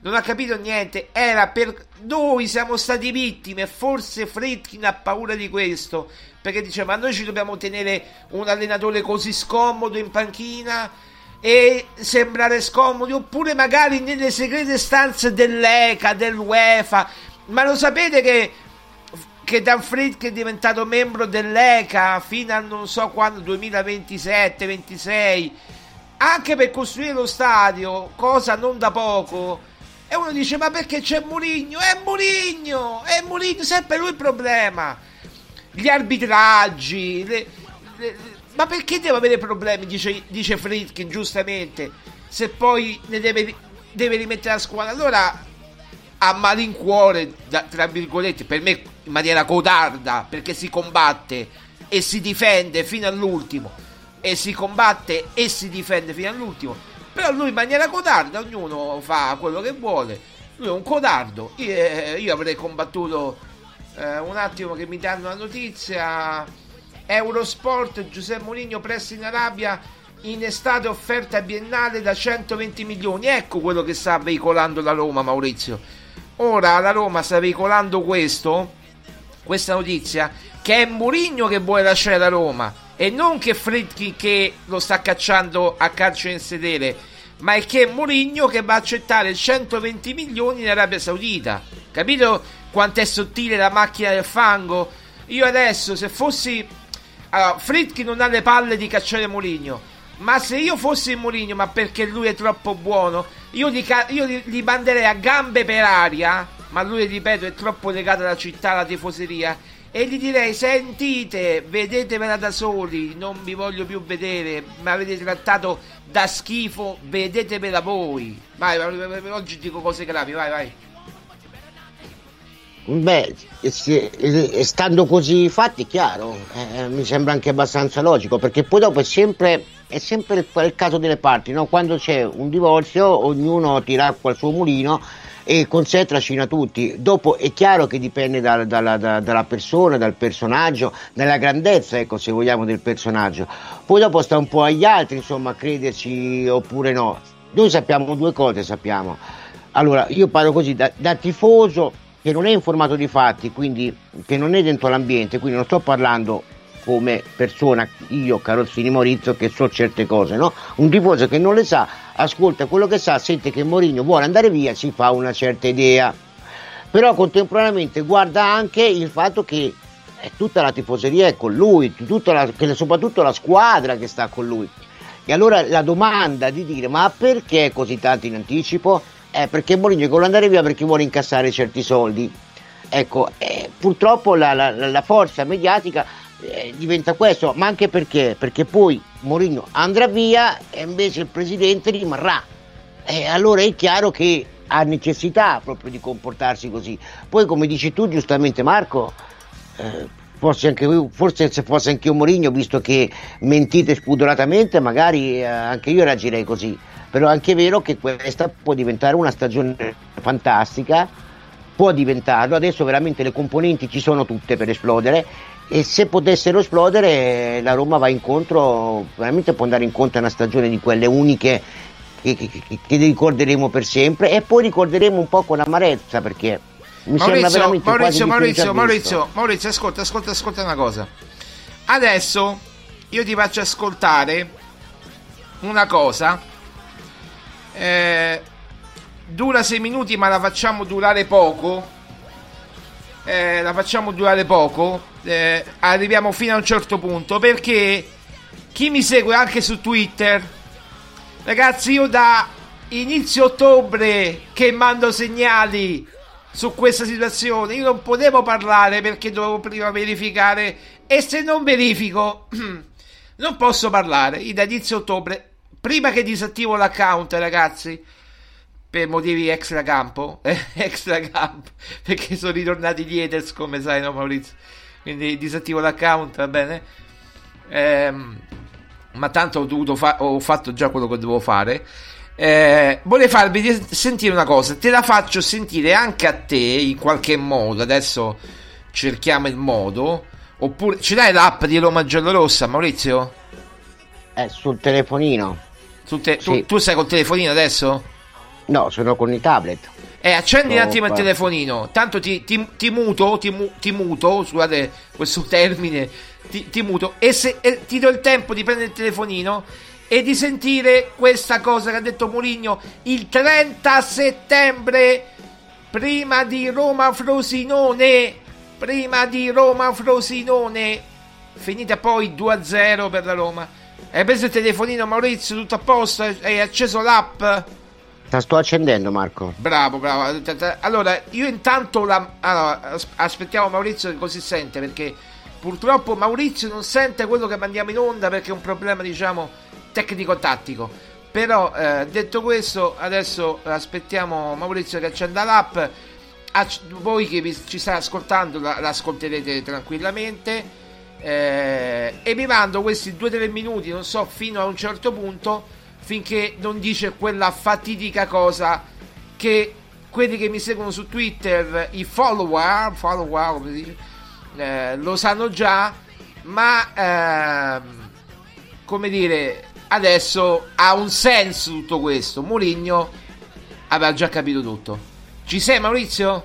Non ha capito niente, era per noi siamo stati vittime, forse Fritkin ha paura di questo, perché dice ma noi ci dobbiamo tenere un allenatore così scomodo in panchina e sembrare scomodi, oppure magari nelle segrete stanze dell'ECA, dell'UEFA, ma lo sapete che che Dan Friedkin è diventato membro dell'ECA fino al non so quando 2027-26 anche per costruire lo stadio cosa non da poco e uno dice ma perché c'è Murigno è Murigno è Murigno sempre lui il problema. Gli arbitraggi le- le- ma perché deve avere problemi? dice, dice Friedkin giustamente se poi ne deve, deve rimettere la squadra. Allora a malincuore, da- tra virgolette, per me in maniera codarda, perché si combatte e si difende fino all'ultimo, e si combatte e si difende fino all'ultimo, però lui in maniera codarda, ognuno fa quello che vuole, lui è un codardo, io, eh, io avrei combattuto eh, un attimo che mi danno la notizia, Eurosport, Giuseppe Mourinho presto in Arabia, in estate offerta biennale da 120 milioni, ecco quello che sta veicolando la Roma Maurizio. Ora la Roma sta veicolando questo, questa notizia, che è Mourinho che vuole lasciare la Roma e non che Fritkin che lo sta cacciando a calcio in sedere, ma è che Mourinho che va a accettare 120 milioni in Arabia Saudita. Capito quanto è sottile la macchina del fango? Io adesso, se fossi... Allora, Fritkin non ha le palle di cacciare Mourinho, ma se io fossi Mourinho, ma perché lui è troppo buono, io gli, io gli manderei a gambe per aria, ma lui, ripeto, è troppo legato alla città, alla tifoseria, e gli direi sentite, vedetevela da soli, non vi voglio più vedere, mi avete trattato da schifo, vedetevela voi. Vai, oggi dico cose gravi, vai, vai. Beh, stando così fatti, chiaro, eh, mi sembra anche abbastanza logico, perché poi dopo è sempre, è sempre il, il caso delle parti, no? quando c'è un divorzio ognuno tira acqua al suo mulino e con sé trascina tutti. Dopo è chiaro che dipende da, da, da, dalla persona, dal personaggio, dalla grandezza, ecco, se vogliamo, del personaggio. Poi dopo sta un po' agli altri, insomma, crederci oppure no. Noi sappiamo due cose, sappiamo. Allora, io parlo così, da, da tifoso che non è informato di fatti, quindi che non è dentro l'ambiente, quindi non sto parlando come persona, io Carozzini Maurizio, che so certe cose, no? Un tifoso che non le sa, ascolta quello che sa, sente che Mourinho vuole andare via, si fa una certa idea. Però contemporaneamente guarda anche il fatto che tutta la tifoseria è con lui, la, soprattutto la squadra che sta con lui. E allora la domanda di dire ma perché così tanto in anticipo? È perché Mourinho vuole andare via perché vuole incassare certi soldi. Ecco, eh, purtroppo la, la, la forza mediatica eh, diventa questo, ma anche perché? Perché poi Mourinho andrà via e invece il presidente rimarrà. E allora è chiaro che ha necessità proprio di comportarsi così. Poi, come dici tu giustamente, Marco, eh, forse, anche, forse se fosse anche io Mourinho, visto che mentite spudoratamente, magari eh, anche io reagirei così. Però è anche vero che questa può diventare una stagione fantastica, può diventarlo. Adesso veramente le componenti ci sono tutte per esplodere e se potessero esplodere la Roma va incontro, veramente può andare incontro a una stagione di quelle uniche che, che, che, ricorderemo per sempre e poi ricorderemo un po' con amarezza perché mi Maurizio, sembra veramente Maurizio, Maurizio, Maurizio, Maurizio, ascolta, ascolta, ascolta una cosa. Adesso io ti faccio ascoltare una cosa. Eh, dura 6 minuti ma la facciamo durare poco. Eh, la facciamo durare poco eh, arriviamo fino a un certo punto perché chi mi segue anche su Twitter, ragazzi, io da inizio ottobre che mando segnali su questa situazione, io non potevo parlare perché dovevo prima verificare e se non verifico non posso parlare. Io da inizio ottobre, prima che disattivo l'account, ragazzi, per motivi extracampo, eh, extracampo, perché sono ritornati gli haters, come sai, no Maurizio? quindi disattivo l'account, va bene. Ehm, ma tanto ho, fa- ho, fatto già quello che dovevo fare. Eh, vorrei farvi sentire una cosa, te la faccio sentire anche a te in qualche modo. Adesso cerchiamo il modo. Oppure ce l'hai l'app di Roma Giallorossa, Maurizio? Eh, sul telefonino. Te- sì. tu, tu sei col telefonino adesso? No, sono con i tablet. Eh, accendi un attimo il telefonino. Tanto ti, ti, ti muto, ti, ti, muto, scusate questo termine, ti, ti muto. E, se, e ti do il tempo di prendere il telefonino e di sentire questa cosa che ha detto Mourinho il 30 settembre, prima di Roma Frosinone. Prima di Roma Frosinone. Finita poi 2-0 per la Roma. Hai preso il telefonino Maurizio, tutto a posto? Hai acceso l'app? La sto accendendo, Marco. Bravo, bravo. Allora, io intanto la, allora, aspettiamo Maurizio che così sente perché purtroppo Maurizio non sente quello che mandiamo in onda perché è un problema, diciamo, tecnico-tattico. Però, eh, detto questo, adesso aspettiamo Maurizio che accenda l'app. voi che vi, ci state ascoltando la, l'ascolterete tranquillamente. Eh, e mi mando questi 2-3 minuti, non so, fino a un certo punto finché non dice quella fatidica cosa che quelli che mi seguono su Twitter, i follower, follower dice, eh, lo sanno già, ma eh, come dire, adesso ha un senso tutto questo. Mourinho aveva già capito tutto. Ci sei Maurizio?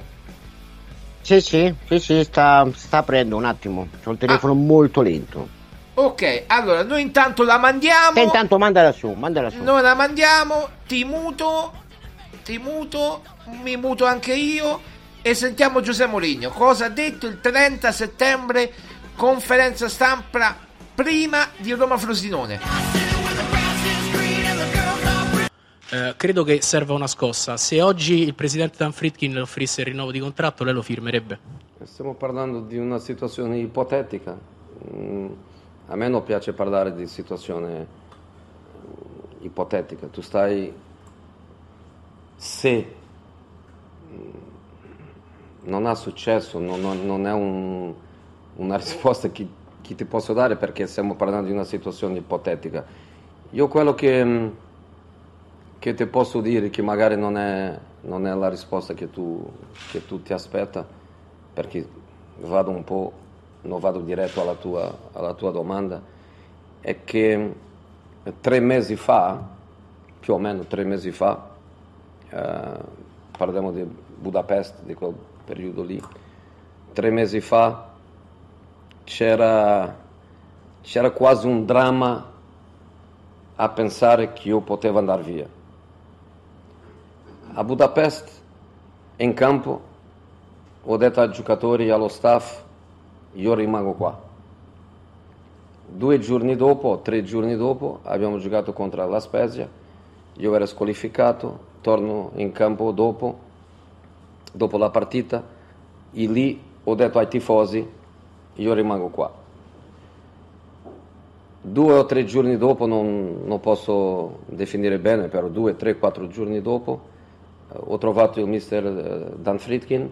Sì, sì, sì, sì sta, sta aprendo un attimo. C'ho il telefono ah. molto lento. Ok, allora noi intanto la mandiamo. Te intanto mandala su, mandala su. Noi la mandiamo, ti muto, ti muto, mi muto anche io e sentiamo Giuseppe Mourinho. Cosa ha detto il 30 settembre, conferenza stampa prima di Roma Frosinone. Eh, credo che serva una scossa. Se oggi il presidente Dan Fritkin le offrisse il rinnovo di contratto, lei lo firmerebbe? Stiamo parlando di una situazione ipotetica. Mm, a me non piace parlare di situazione mm, ipotetica. Tu stai. Se mm, non ha successo, non, non è un, una risposta che, che, ti posso dare perché stiamo parlando di una situazione ipotetica. Io quello che, che ti posso dire, che magari non è, non è la risposta che tu, che tu ti aspetta, perché vado un po', non vado diretto alla tua, alla tua domanda, è che tre mesi fa, più o meno tre mesi fa, eh, parliamo di Budapest, di quel periodo lì, tre mesi fa c'era, c'era quasi un dramma a pensare che io potevo andare via. A Budapest, in campo, ho detto ai giocatori e allo staff, io rimango qua. Due giorni dopo, tre giorni dopo, abbiamo giocato contro la Spezia, io ero squalificato, torno in campo dopo, dopo la partita, e lì ho detto ai tifosi, io rimango qua. Due o tre giorni dopo, non, non posso definire bene, però due, tre, quattro giorni dopo, ho trovato il mister Dan Fritkin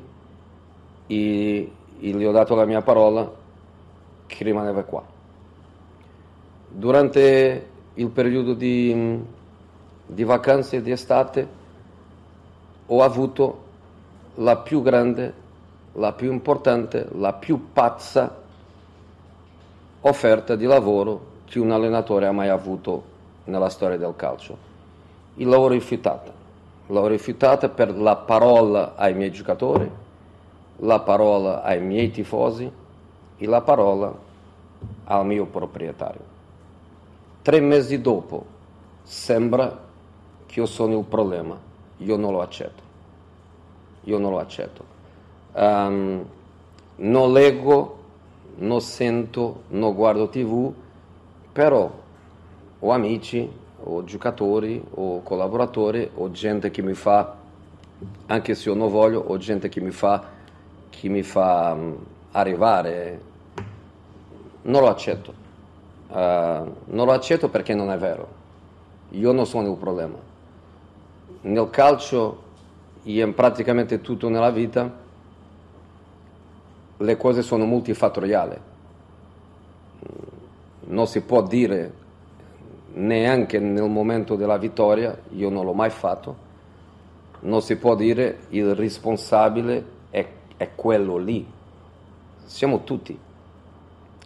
e gli ho dato la mia parola che rimaneva qua. Durante il periodo di, di vacanze di estate ho avuto la più grande, la più importante, la più pazza offerta di lavoro che un allenatore ha mai avuto nella storia del calcio. Il lavoro. L'ho rifiutata per la parola ai miei giocatori, la parola ai miei tifosi e la parola al mio proprietario. Tre mesi dopo sembra che io sono il problema, io non lo accetto, io non lo accetto. Um, non leggo, non sento, non guardo tv, però ho amici, ho giocatori, ho collaboratori, ho gente che mi fa, anche se io non voglio, ho gente che mi fa, che mi fa um, arrivare. Non lo accetto. Uh, non lo accetto perché non è vero. Io non sono il problema. Nel calcio e in praticamente tutto nella vita le cose sono multifattoriali. Non si può dire neanche nel momento della vittoria, io non l'ho mai fatto, non si può dire il responsabile è, quello lì. Siamo tutti.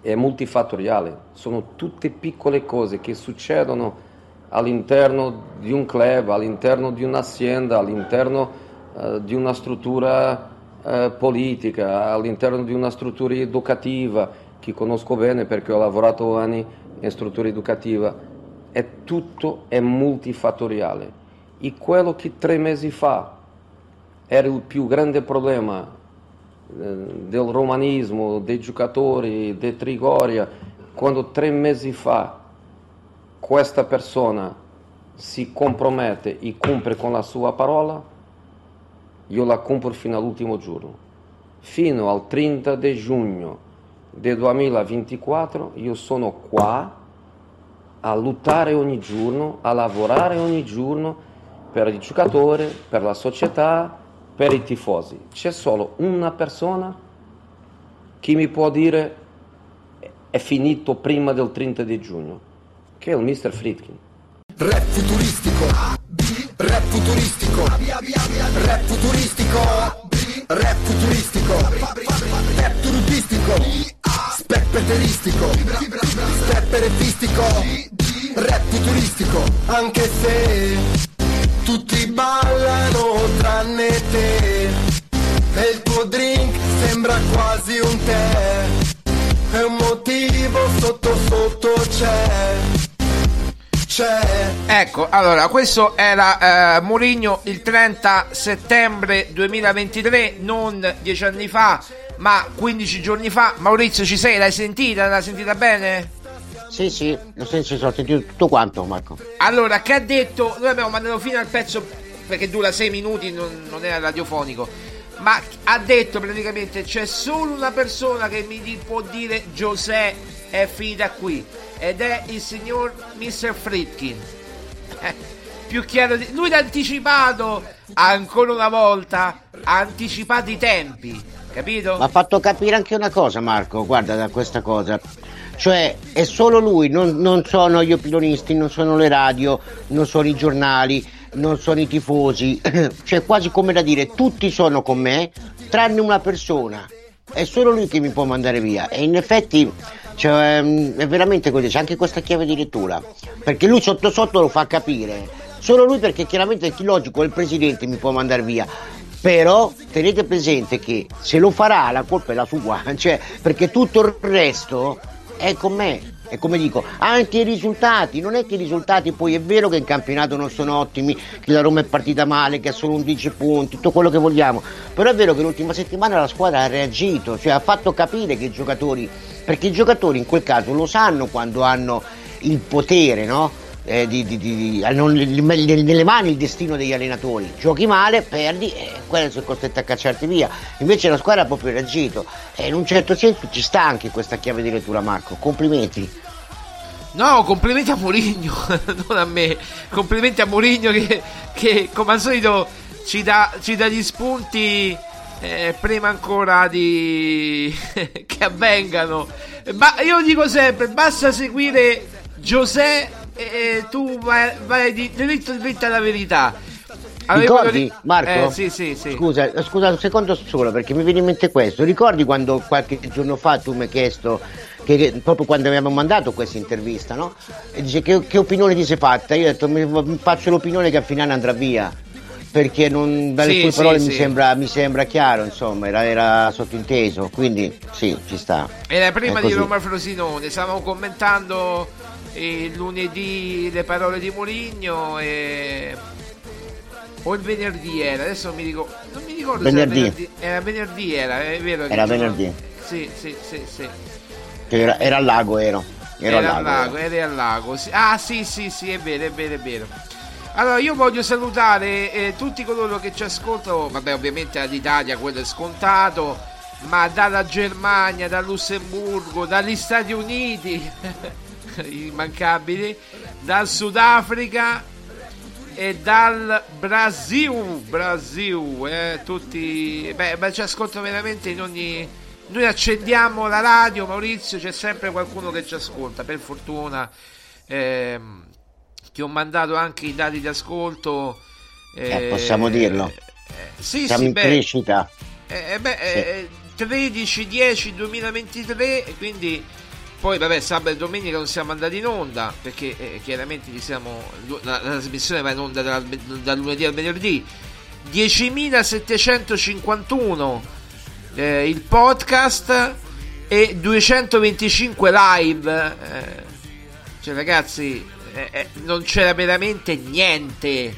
È multifattoriale, sono tutte piccole cose che succedono all'interno di un club, all'interno di un'azienda, all'interno uh, di una struttura uh, politica, all'interno di una struttura educativa, che conosco bene perché ho lavorato anni in struttura educativa è tutto è multifattoriale e quello che tre mesi fa era il più grande problema del romanismo, dei giocatori, di Trigoria, quando tre mesi fa questa persona si compromette e cumpre con la sua parola, io la cumpro fino all'ultimo giorno. Fino al 30 di giugno del 2024 io sono qua a lottare ogni giorno, a lavorare ogni giorno per il giocatore, per la società, per i tifosi. C'è solo una persona? Che mi può dire è finito prima del 30 di giugno, che è il mister Fritkin. Rap futuristico, rap futuristico, rap futuristico, rap futuristico, rap turistico, speppeteristico, spepperefistico rap futuristico, anche se tutti ballano tranne te. E il tuo drink sembra quasi un tè, è un motivo sotto sotto sotto c'è c'è Ecco, allora, questo era eh, Mourinho il 30 settembre 2023, non dieci anni fa, ma 15 giorni fa. Maurizio, ci sei? L'hai sentita? L'hai sentita bene? Sì, sì, nel senso ho sentito tutto quanto, Marco. Allora, che ha detto? Noi abbiamo mandato fino al pezzo perché dura 6 minuti, non, non era radiofonico. Ma ha detto praticamente c'è solo una persona che mi può dire Giuseppe è finita qui ed è il signor Mr. Fritkin. Eh, più chiaro di... Lui l'ha anticipato ancora una volta, ha anticipato i tempi, capito? Mi ha fatto capire anche una cosa, Marco, guarda da questa cosa. Cioè, è solo lui, non, non sono gli opinionisti, non sono le radio, non sono i giornali, non sono i tifosi. cioè, quasi come da dire, tutti sono con me, tranne una persona. È solo lui che mi può mandare via. E in effetti cioè, ehm, è veramente così, c'è anche questa chiave di lettura. Perché lui sotto sotto lo fa capire. Solo lui perché chiaramente è logico, il presidente mi può mandare via. Però tenete presente che se lo farà la colpa è la sua, cioè, perché tutto il resto è con me. E come dico, anche i risultati, non è che i risultati poi è vero che in campionato non sono ottimi, che la Roma è partita male, che ha solo 11 punti, tutto quello che vogliamo, però è vero che l'ultima settimana la squadra ha reagito, cioè ha fatto capire che i giocatori, perché i giocatori in quel caso lo sanno quando hanno il potere, no? Eh, di, di, di, hanno nelle mani il destino degli allenatori. Giochi male, perdi e quello sei costretto a cacciarti via. Invece la squadra ha proprio reagito. E in un certo senso ci sta anche questa chiave di lettura, Marco. Complimenti. No, complimenti a Mourinho, non a me. Complimenti a Mourinho che, che come al solito ci dà, ci dà gli spunti eh, prima ancora di che avvengano. Ma io dico sempre, basta seguire Giuseppe e tu vai, vai di dritto dritto alla verità. Avevo Ricordi, ri- Marco? Eh, sì, sì, sì. Scusa, scusa un secondo solo perché mi viene in mente questo. Ricordi quando qualche giorno fa tu mi hai chiesto, che, proprio quando abbiamo mandato questa intervista, no? E dice che, che opinione ti sei fatta? Io ho detto mi, faccio l'opinione che a finale andrà via. Perché non, dalle Sì, tue sì, parole mi, sì. sembra, mi sembra chiaro, insomma, era, era sottinteso, quindi sì, ci sta. Era prima di. Roma Frosinone, stavamo commentando il lunedì le parole di Mourinho e... o il venerdì era, adesso non mi ricordo, non mi ricordo Venerdì. se era venerdì, era venerdì era, è vero che Era venerdì. Sì, sì, sì, sì. Che Era, era al lago, ero. Ero Era al lago. lago, era al lago. sì. Ah, sì, sì, sì, è vero, è vero, è vero. Allora, io voglio salutare eh, tutti coloro che ci ascoltano. Vabbè, ovviamente all'Italia quello è scontato, ma dalla Germania, dal Lussemburgo, dagli Stati Uniti, immancabili, dal Sudafrica e dal Brasil. Brasil, eh, tutti. Beh, ma ci ascoltano veramente in ogni. Noi accendiamo la radio, Maurizio, c'è sempre qualcuno che ci ascolta, per fortuna. Ehm, ti ho mandato anche i dati di ascolto. Eh, possiamo dirlo. sì, Siamo sì, in beh, crescita. eh, beh, eh, 13 10 2023 e quindi poi vabbè sabato e domenica non siamo andati in onda perché eh, chiaramente siamo la, la trasmissione va in onda dal, dal lunedì al venerdì. 10.751 eh, il podcast e 225 live eh, cioè ragazzi eh, eh, non c'era veramente niente.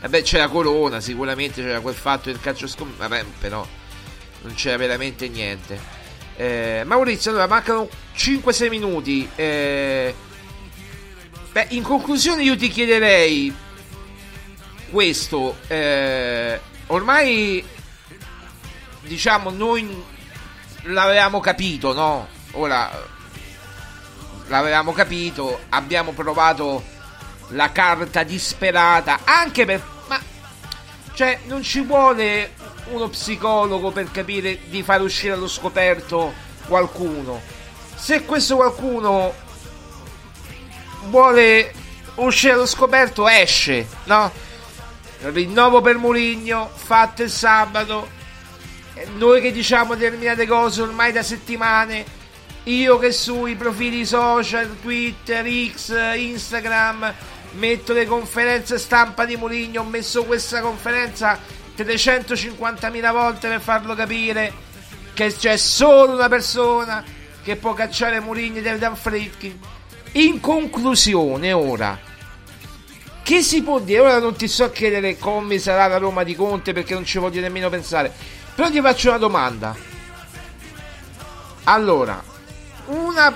Vabbè c'era Corona sicuramente c'era quel fatto del calcio scom vabbè però non c'era veramente niente eh, Maurizio allora mancano 5-6 minuti. Eh, beh in conclusione io ti chiederei questo eh, ormai diciamo noi l'avevamo capito no? Ora l'avevamo capito abbiamo provato la carta disperata anche per ma cioè non ci vuole uno psicologo per capire di far uscire allo scoperto qualcuno. Se questo qualcuno vuole uscire allo scoperto esce no? Rinnovo per Mourinho fatto il sabato. Noi che diciamo determinate cose ormai da settimane io che sui profili social Twitter, X, Instagram metto le conferenze stampa di Mourinho ho messo questa conferenza 350.000 volte per farlo capire che c'è solo una persona che può cacciare Mourinho e Dan Fritkin. In conclusione, ora, che si può dire? Ora non ti so chiedere come sarà la Roma di Conte perché non ci voglio nemmeno pensare. Però ti faccio una domanda. Allora, una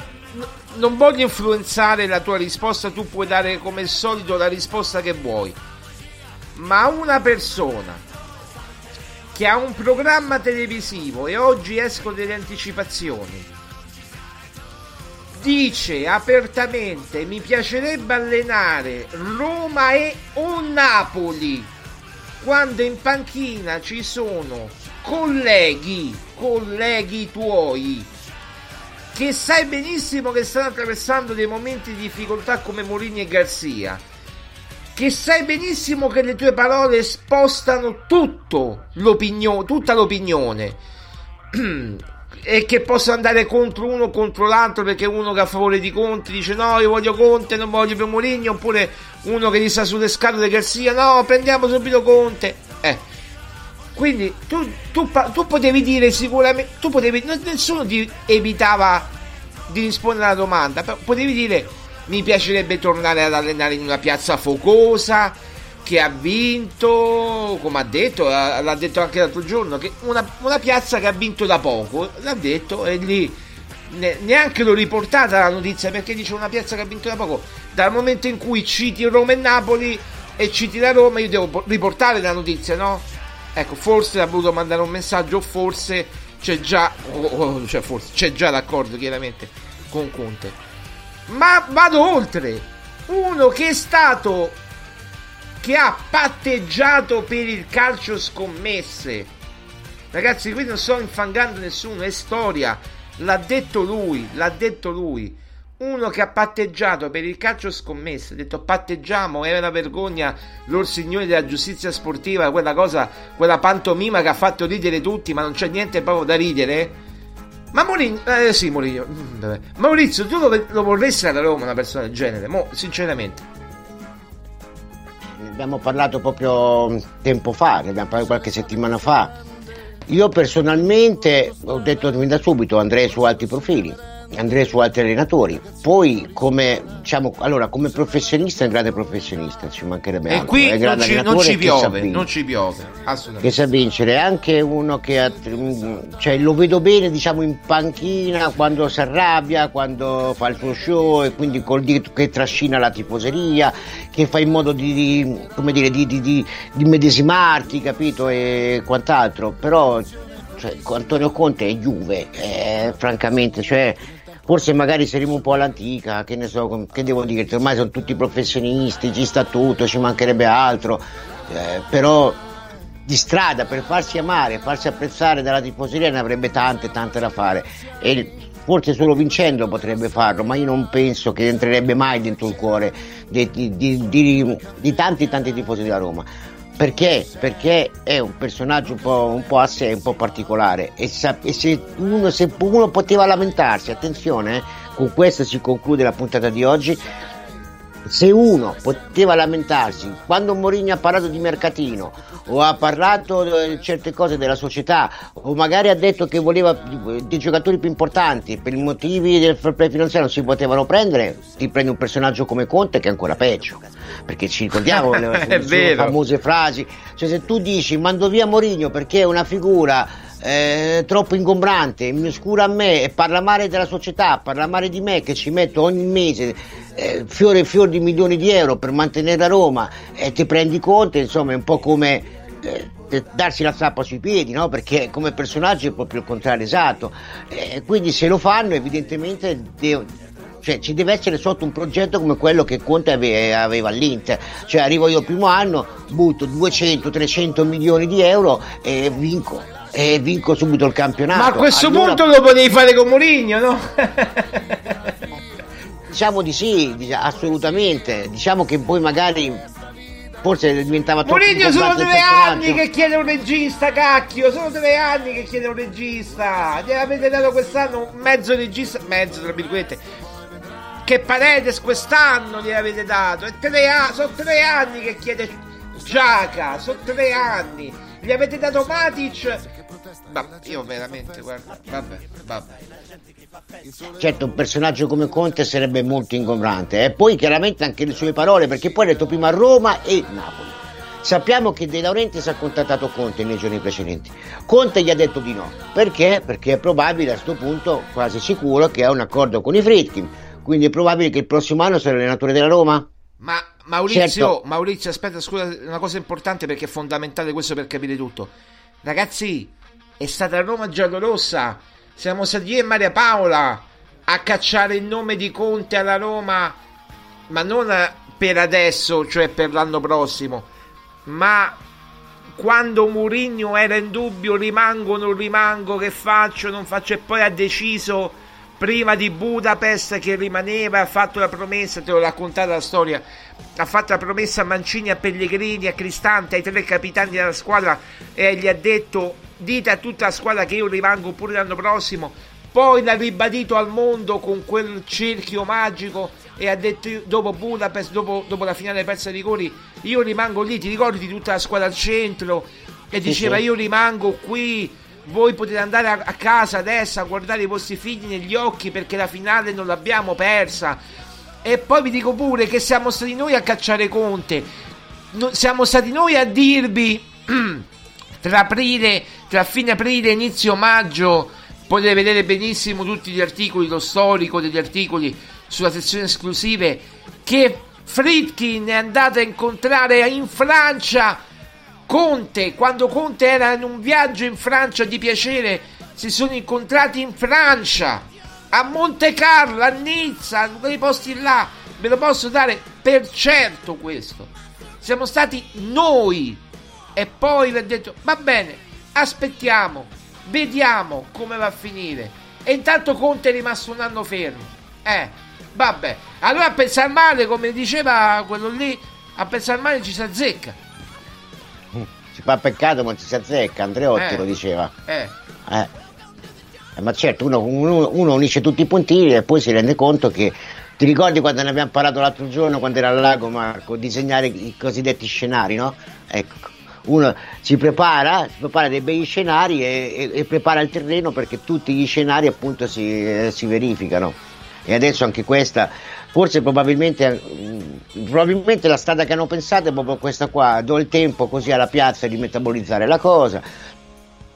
non voglio influenzare la tua risposta, tu puoi dare come al solito la risposta che vuoi. Ma una persona che ha un programma televisivo e oggi escono delle anticipazioni. Dice apertamente mi piacerebbe allenare Roma e o Napoli quando in panchina ci sono colleghi, colleghi tuoi che sai benissimo che stanno attraversando dei momenti di difficoltà come Morini e Garzia che sai benissimo che le tue parole spostano tutto l'opinione, tutta l'opinione. E che possa andare contro uno contro l'altro perché uno che è a favore di Conte dice no io voglio Conte non voglio più Mourinho oppure uno che gli sta sulle scatole Garzia no prendiamo subito Conte eh. Quindi tu, tu, tu potevi dire sicuramente tu potevi nessuno ti evitava di rispondere alla domanda potevi dire mi piacerebbe tornare ad allenare in una piazza focosa che ha vinto, come ha detto, l'ha detto anche l'altro giorno, che una, una piazza che ha vinto da poco, l'ha detto e lì neanche l'ho riportata la notizia perché dice una piazza che ha vinto da poco. Dal momento in cui citi Roma e Napoli e citi la Roma, io devo riportare la notizia, no? Ecco, forse ha voluto mandare un messaggio, forse c'è già, oh, cioè forse c'è già l'accordo chiaramente con Conte. Ma vado oltre. Uno che è stato che ha patteggiato per il calcio scommesse. Ragazzi, qui non sto infangando nessuno, è storia. L'ha detto lui, l'ha detto lui. Uno che ha patteggiato per il calcio scommesse, ha detto patteggiamo, è una vergogna loro signori della giustizia sportiva, quella cosa, quella pantomima che ha fatto ridere tutti, ma non c'è niente proprio da ridere. Ma Mourinho, eh sì Mourinho, mm, Maurizio, tu lo, lo vorresti alla Roma una persona del genere? Mo, sinceramente abbiamo parlato proprio tempo fa, ne abbiamo parlato qualche settimana fa. Io personalmente ho detto da subito andrei su alti profili andrei su altri allenatori. Poi come, diciamo, allora, come professionista è un grande professionista, ci mancherebbe e altro. qui non ci, non ci, piove, non ci piove, assolutamente. Che sa vincere, anche uno che ha, cioè, lo vedo bene, diciamo, in panchina quando si arrabbia, quando fa il suo show e quindi col dito che trascina la tifoseria, che fa in modo di, di come dire, di, di, di, di medesimarti, capito, e quant'altro. Però cioè, Antonio Conte è Juve, eh, francamente, cioè forse magari saremo un po' all'antica, che ne so, che devo dire, ormai sono tutti professionisti, ci sta tutto, ci mancherebbe altro, eh, però di strada per farsi amare, farsi apprezzare dalla tifoseria ne avrebbe tante, tante da fare e forse solo vincendo potrebbe farlo, ma io non penso che entrerebbe mai dentro il cuore di, di, di, di tanti, tanti tifosi della Roma. Perché? Perché è un personaggio un po', un po a sé, un po' particolare e, se, uno, se, uno, poteva lamentarsi, attenzione, eh, con questo si conclude la puntata di oggi, se uno poteva lamentarsi quando Mourinho ha parlato di mercatino o ha parlato di certe cose della società o magari ha detto che voleva dei giocatori più importanti per i motivi del fair play finanziario non si potevano prendere ti prendi un personaggio come Conte che è ancora peggio. Perché ci ricordiamo le, le famose frasi. Cioè se tu dici mando via Mourinho perché è una figura troppo ingombrante, mi oscura a me e parla male della società, parla male di me che ci metto ogni mese eh, fiore e fiore di milioni di euro per mantenere la Roma e ti prendi conto, insomma è un po' come eh, darsi la zappa sui piedi, no? perché come personaggio è proprio il contrario esatto. Eh, quindi se lo fanno evidentemente de- cioè, ci deve essere sotto un progetto come quello che Conte ave- aveva all'Inter. Cioè arrivo io primo anno, butto 200-300 milioni di euro e vinco e vinco subito il campionato. Ma a questo allora... punto lo potevi fare con Mourinho, no? diciamo di sì, assolutamente. Diciamo che poi magari forse diventava troppo Mourinho sono tre anni che chiede un regista, cacchio, sono tre anni che chiede un regista. Gli avete dato quest'anno un mezzo regista, mezzo tra virgolette. Che Paredes quest'anno gli avete dato? Tre sono tre anni che chiede Giaca, sono tre anni. Gli avete dato Matic ma io veramente, guarda, vabbè, vabbè. Certo, un personaggio come Conte sarebbe molto ingombrante. E poi chiaramente anche le sue parole, perché poi ha detto prima Roma e Napoli. Sappiamo che De Laurentiis ha contattato Conte nei giorni precedenti. Conte gli ha detto di no. Perché? Perché è probabile a questo punto, quasi sicuro, che ha un accordo con i Fritkin. Quindi è probabile che il prossimo anno sarà allenatore della Roma? Ma Maurizio, Certo. Maurizio, aspetta, scusa, una cosa importante perché è fondamentale questo per capire tutto. Ragazzi, è stata Roma giallorossa. Siamo stati io e Maria Paola a cacciare il nome di Conte alla Roma, ma non per adesso, cioè per l'anno prossimo, ma quando Mourinho era in dubbio, rimango, non rimango, che faccio, non faccio, e poi ha deciso prima di Budapest che rimaneva, ha fatto la promessa, te l'ho raccontata la storia, ha fatto la promessa a Mancini, a Pellegrini, a Cristante, ai tre capitani della squadra e gli ha detto dite a tutta la squadra che io rimango pure l'anno prossimo, poi l'ha ribadito al mondo con quel cerchio magico e ha detto dopo Budapest, dopo, dopo la finale persa ai rigori, io rimango lì, ti ricordi tutta la squadra al centro? E Sì, diceva sì. io rimango qui, voi potete andare a, a casa adesso a guardare i vostri figli negli occhi perché la finale non l'abbiamo persa. E poi vi dico pure che siamo stati noi a cacciare Conte, No- siamo stati noi a dirvi tra aprile, tra fine aprile e inizio maggio potete vedere benissimo tutti gli articoli, lo storico degli articoli sulla sezione esclusive che Fritkin è andato a incontrare in Francia Conte, quando Conte era in un viaggio in Francia di piacere, si sono incontrati in Francia, a Monte Carlo, a Nizza, in quei posti là. Ve lo posso dare per certo questo. Siamo stati noi. E poi vi ha detto, va bene, aspettiamo, vediamo come va a finire. E intanto Conte è rimasto un anno fermo. Eh, vabbè. Allora a pensare male, come diceva quello lì, a pensare male ci si azzecca. Si fa peccato ma ci si azzecca, Andreotti Eh. lo diceva. Eh. Eh. Eh, ma certo, uno, uno- uno unisce tutti i puntini e poi si rende conto che ti ricordi quando ne abbiamo parlato l'altro giorno quando era al lago Marco, disegnare i cosiddetti scenari, no? Ecco, uno si prepara, si prepara dei bei scenari e, e- e prepara il terreno perché tutti gli scenari appunto si, eh, si verificano. E adesso anche questa, forse probabilmente, probabilmente la strada che hanno pensato è proprio questa qua, do il tempo così alla piazza di metabolizzare la cosa,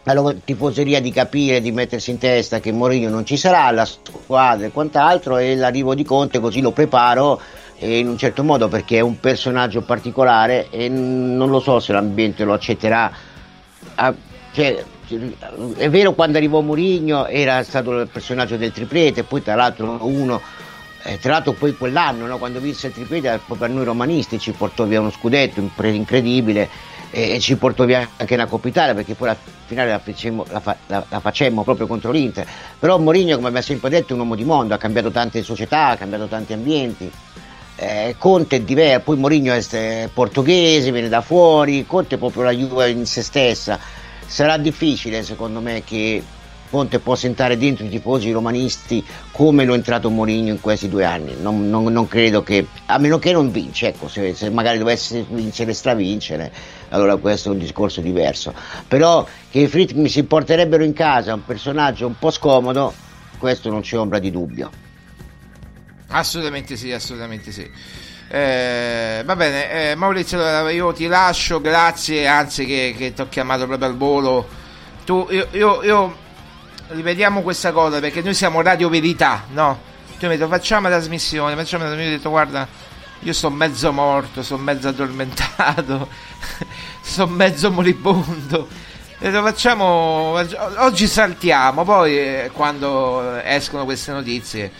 alla tifoseria di capire, di mettersi in testa che Mourinho non ci sarà, la squadra e quant'altro e l'arrivo di Conte così lo preparo in un certo modo perché è un personaggio particolare e non lo so se l'ambiente lo accetterà. Ah, cioè, è vero quando arrivò Mourinho era stato il personaggio del triplete, poi tra l'altro uno eh, tra l'altro poi quell'anno no, quando vinse il triplete proprio a noi romanisti ci portò via uno scudetto incredibile e, e ci portò via anche una Coppa Italia perché poi la finale la, facemmo, la, fa- la- la facemmo proprio contro l'Inter. Però Mourinho come abbiamo sempre detto è un uomo di mondo ha cambiato tante società ha cambiato tanti ambienti. Eh, Conte è diverso poi Mourinho è portoghese viene da fuori Conte è proprio la Juve in se stessa. Sarà difficile secondo me che Conte possa entrare dentro i tifosi romanisti come lo è entrato Mourinho in questi due anni. Non, non- non credo che, a meno che non vince, ecco, se, se magari dovesse vincere e stravincere, allora questo è un discorso diverso. Però che i Fritkin si porterebbero in casa un personaggio un po' scomodo, questo non c'è ombra di dubbio. Assolutamente sì, assolutamente sì. Eh, va bene, eh, Maurizio, io ti lascio, grazie, anzi che, che ti ho chiamato proprio al volo. Tu, io, io, io- rivediamo questa cosa perché noi siamo Radio Verità, no? Tu mi hai detto facciamo la trasmissione, facciamo la trasmissione, io ho detto guarda, io sono mezzo morto, sono mezzo addormentato, sono mezzo moribondo. Ho detto facciamo, oggi saltiamo, poi eh, quando escono queste notizie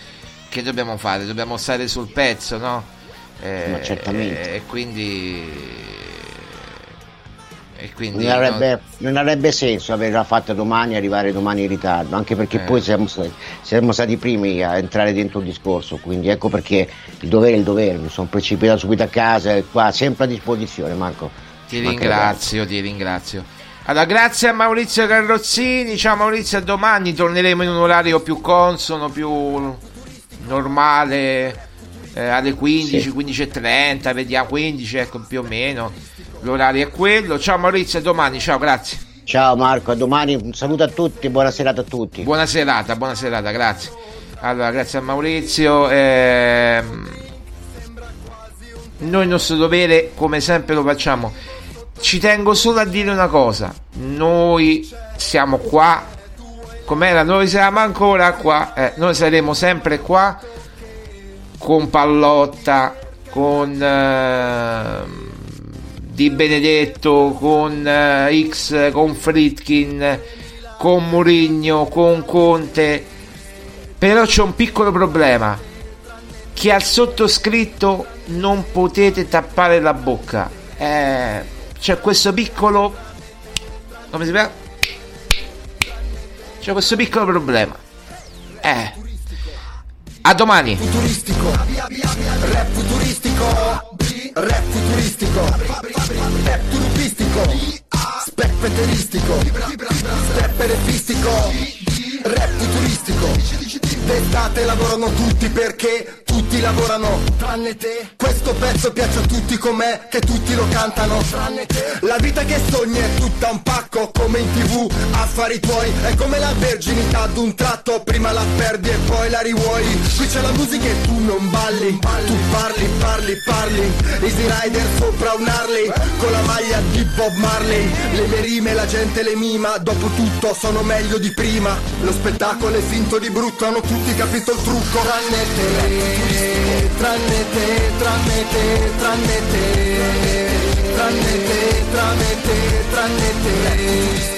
che dobbiamo fare? Dobbiamo stare sul pezzo, no? Eh, Ma certamente. E quindi. Quindi. Non avrebbe, non avrebbe senso averla fatta domani e arrivare domani in ritardo, anche perché Eh. poi siamo, stati- siamo stati i primi a entrare dentro il discorso, quindi ecco perché il dovere è il dovere, mi sono precipitato subito a casa e qua sempre a disposizione Marco. Ti ringrazio, ti ringrazio. Allora, grazie a Maurizio Carrozzini. Ciao Maurizio, a domani torneremo in un orario più consono, più normale, eh, alle 15, Sì. 15.30, vediamo 15, ecco più o meno. L'orario è quello. Ciao Maurizio, a domani, ciao, grazie. Ciao Marco, a domani. Un saluto a tutti, buona serata a tutti. Buona serata, buona serata, grazie. Allora, grazie a Maurizio. Ehm, noi il nostro dovere, come sempre, lo facciamo. Ci tengo solo a dire una cosa: noi siamo qua. Com'era? Noi siamo ancora qua. Eh, noi saremo sempre qua con Pallotta, con eh, Di Benedetto, con eh, X, con Fritkin, con Murigno, con Conte. Però c'è un piccolo problema. Che al sottoscritto non potete tappare la bocca. Eh, c'è questo piccolo. Come si chiama? C'è questo piccolo problema. Eh. A domani. Futuristico, rap futuristico, rap futuristico, rap turupistico, specpeteristico, stepperefistico, rap futuristico. D'estate lavorano tutti perché tutti lavorano, tranne te. Questo pezzo piace a tutti com'è, che tutti lo cantano, tranne te. La vita che sogni è tutta un pacco, come in tv, affari tuoi. È come la verginità d'un tratto, prima la perdi e poi la rivuoi. Qui c'è la musica e tu non balli, tu parli, parli, parli. Easy Rider sopra un Harley, con la maglia di Bob Marley. Le mie rime la gente le mima, dopo tutto sono meglio di prima. Lo spettacolo è finto di brutto, hanno tutti capito il trucco. Tranne te, tranne te, tranne te, tranne te, tranne te, tranne te, tranne te.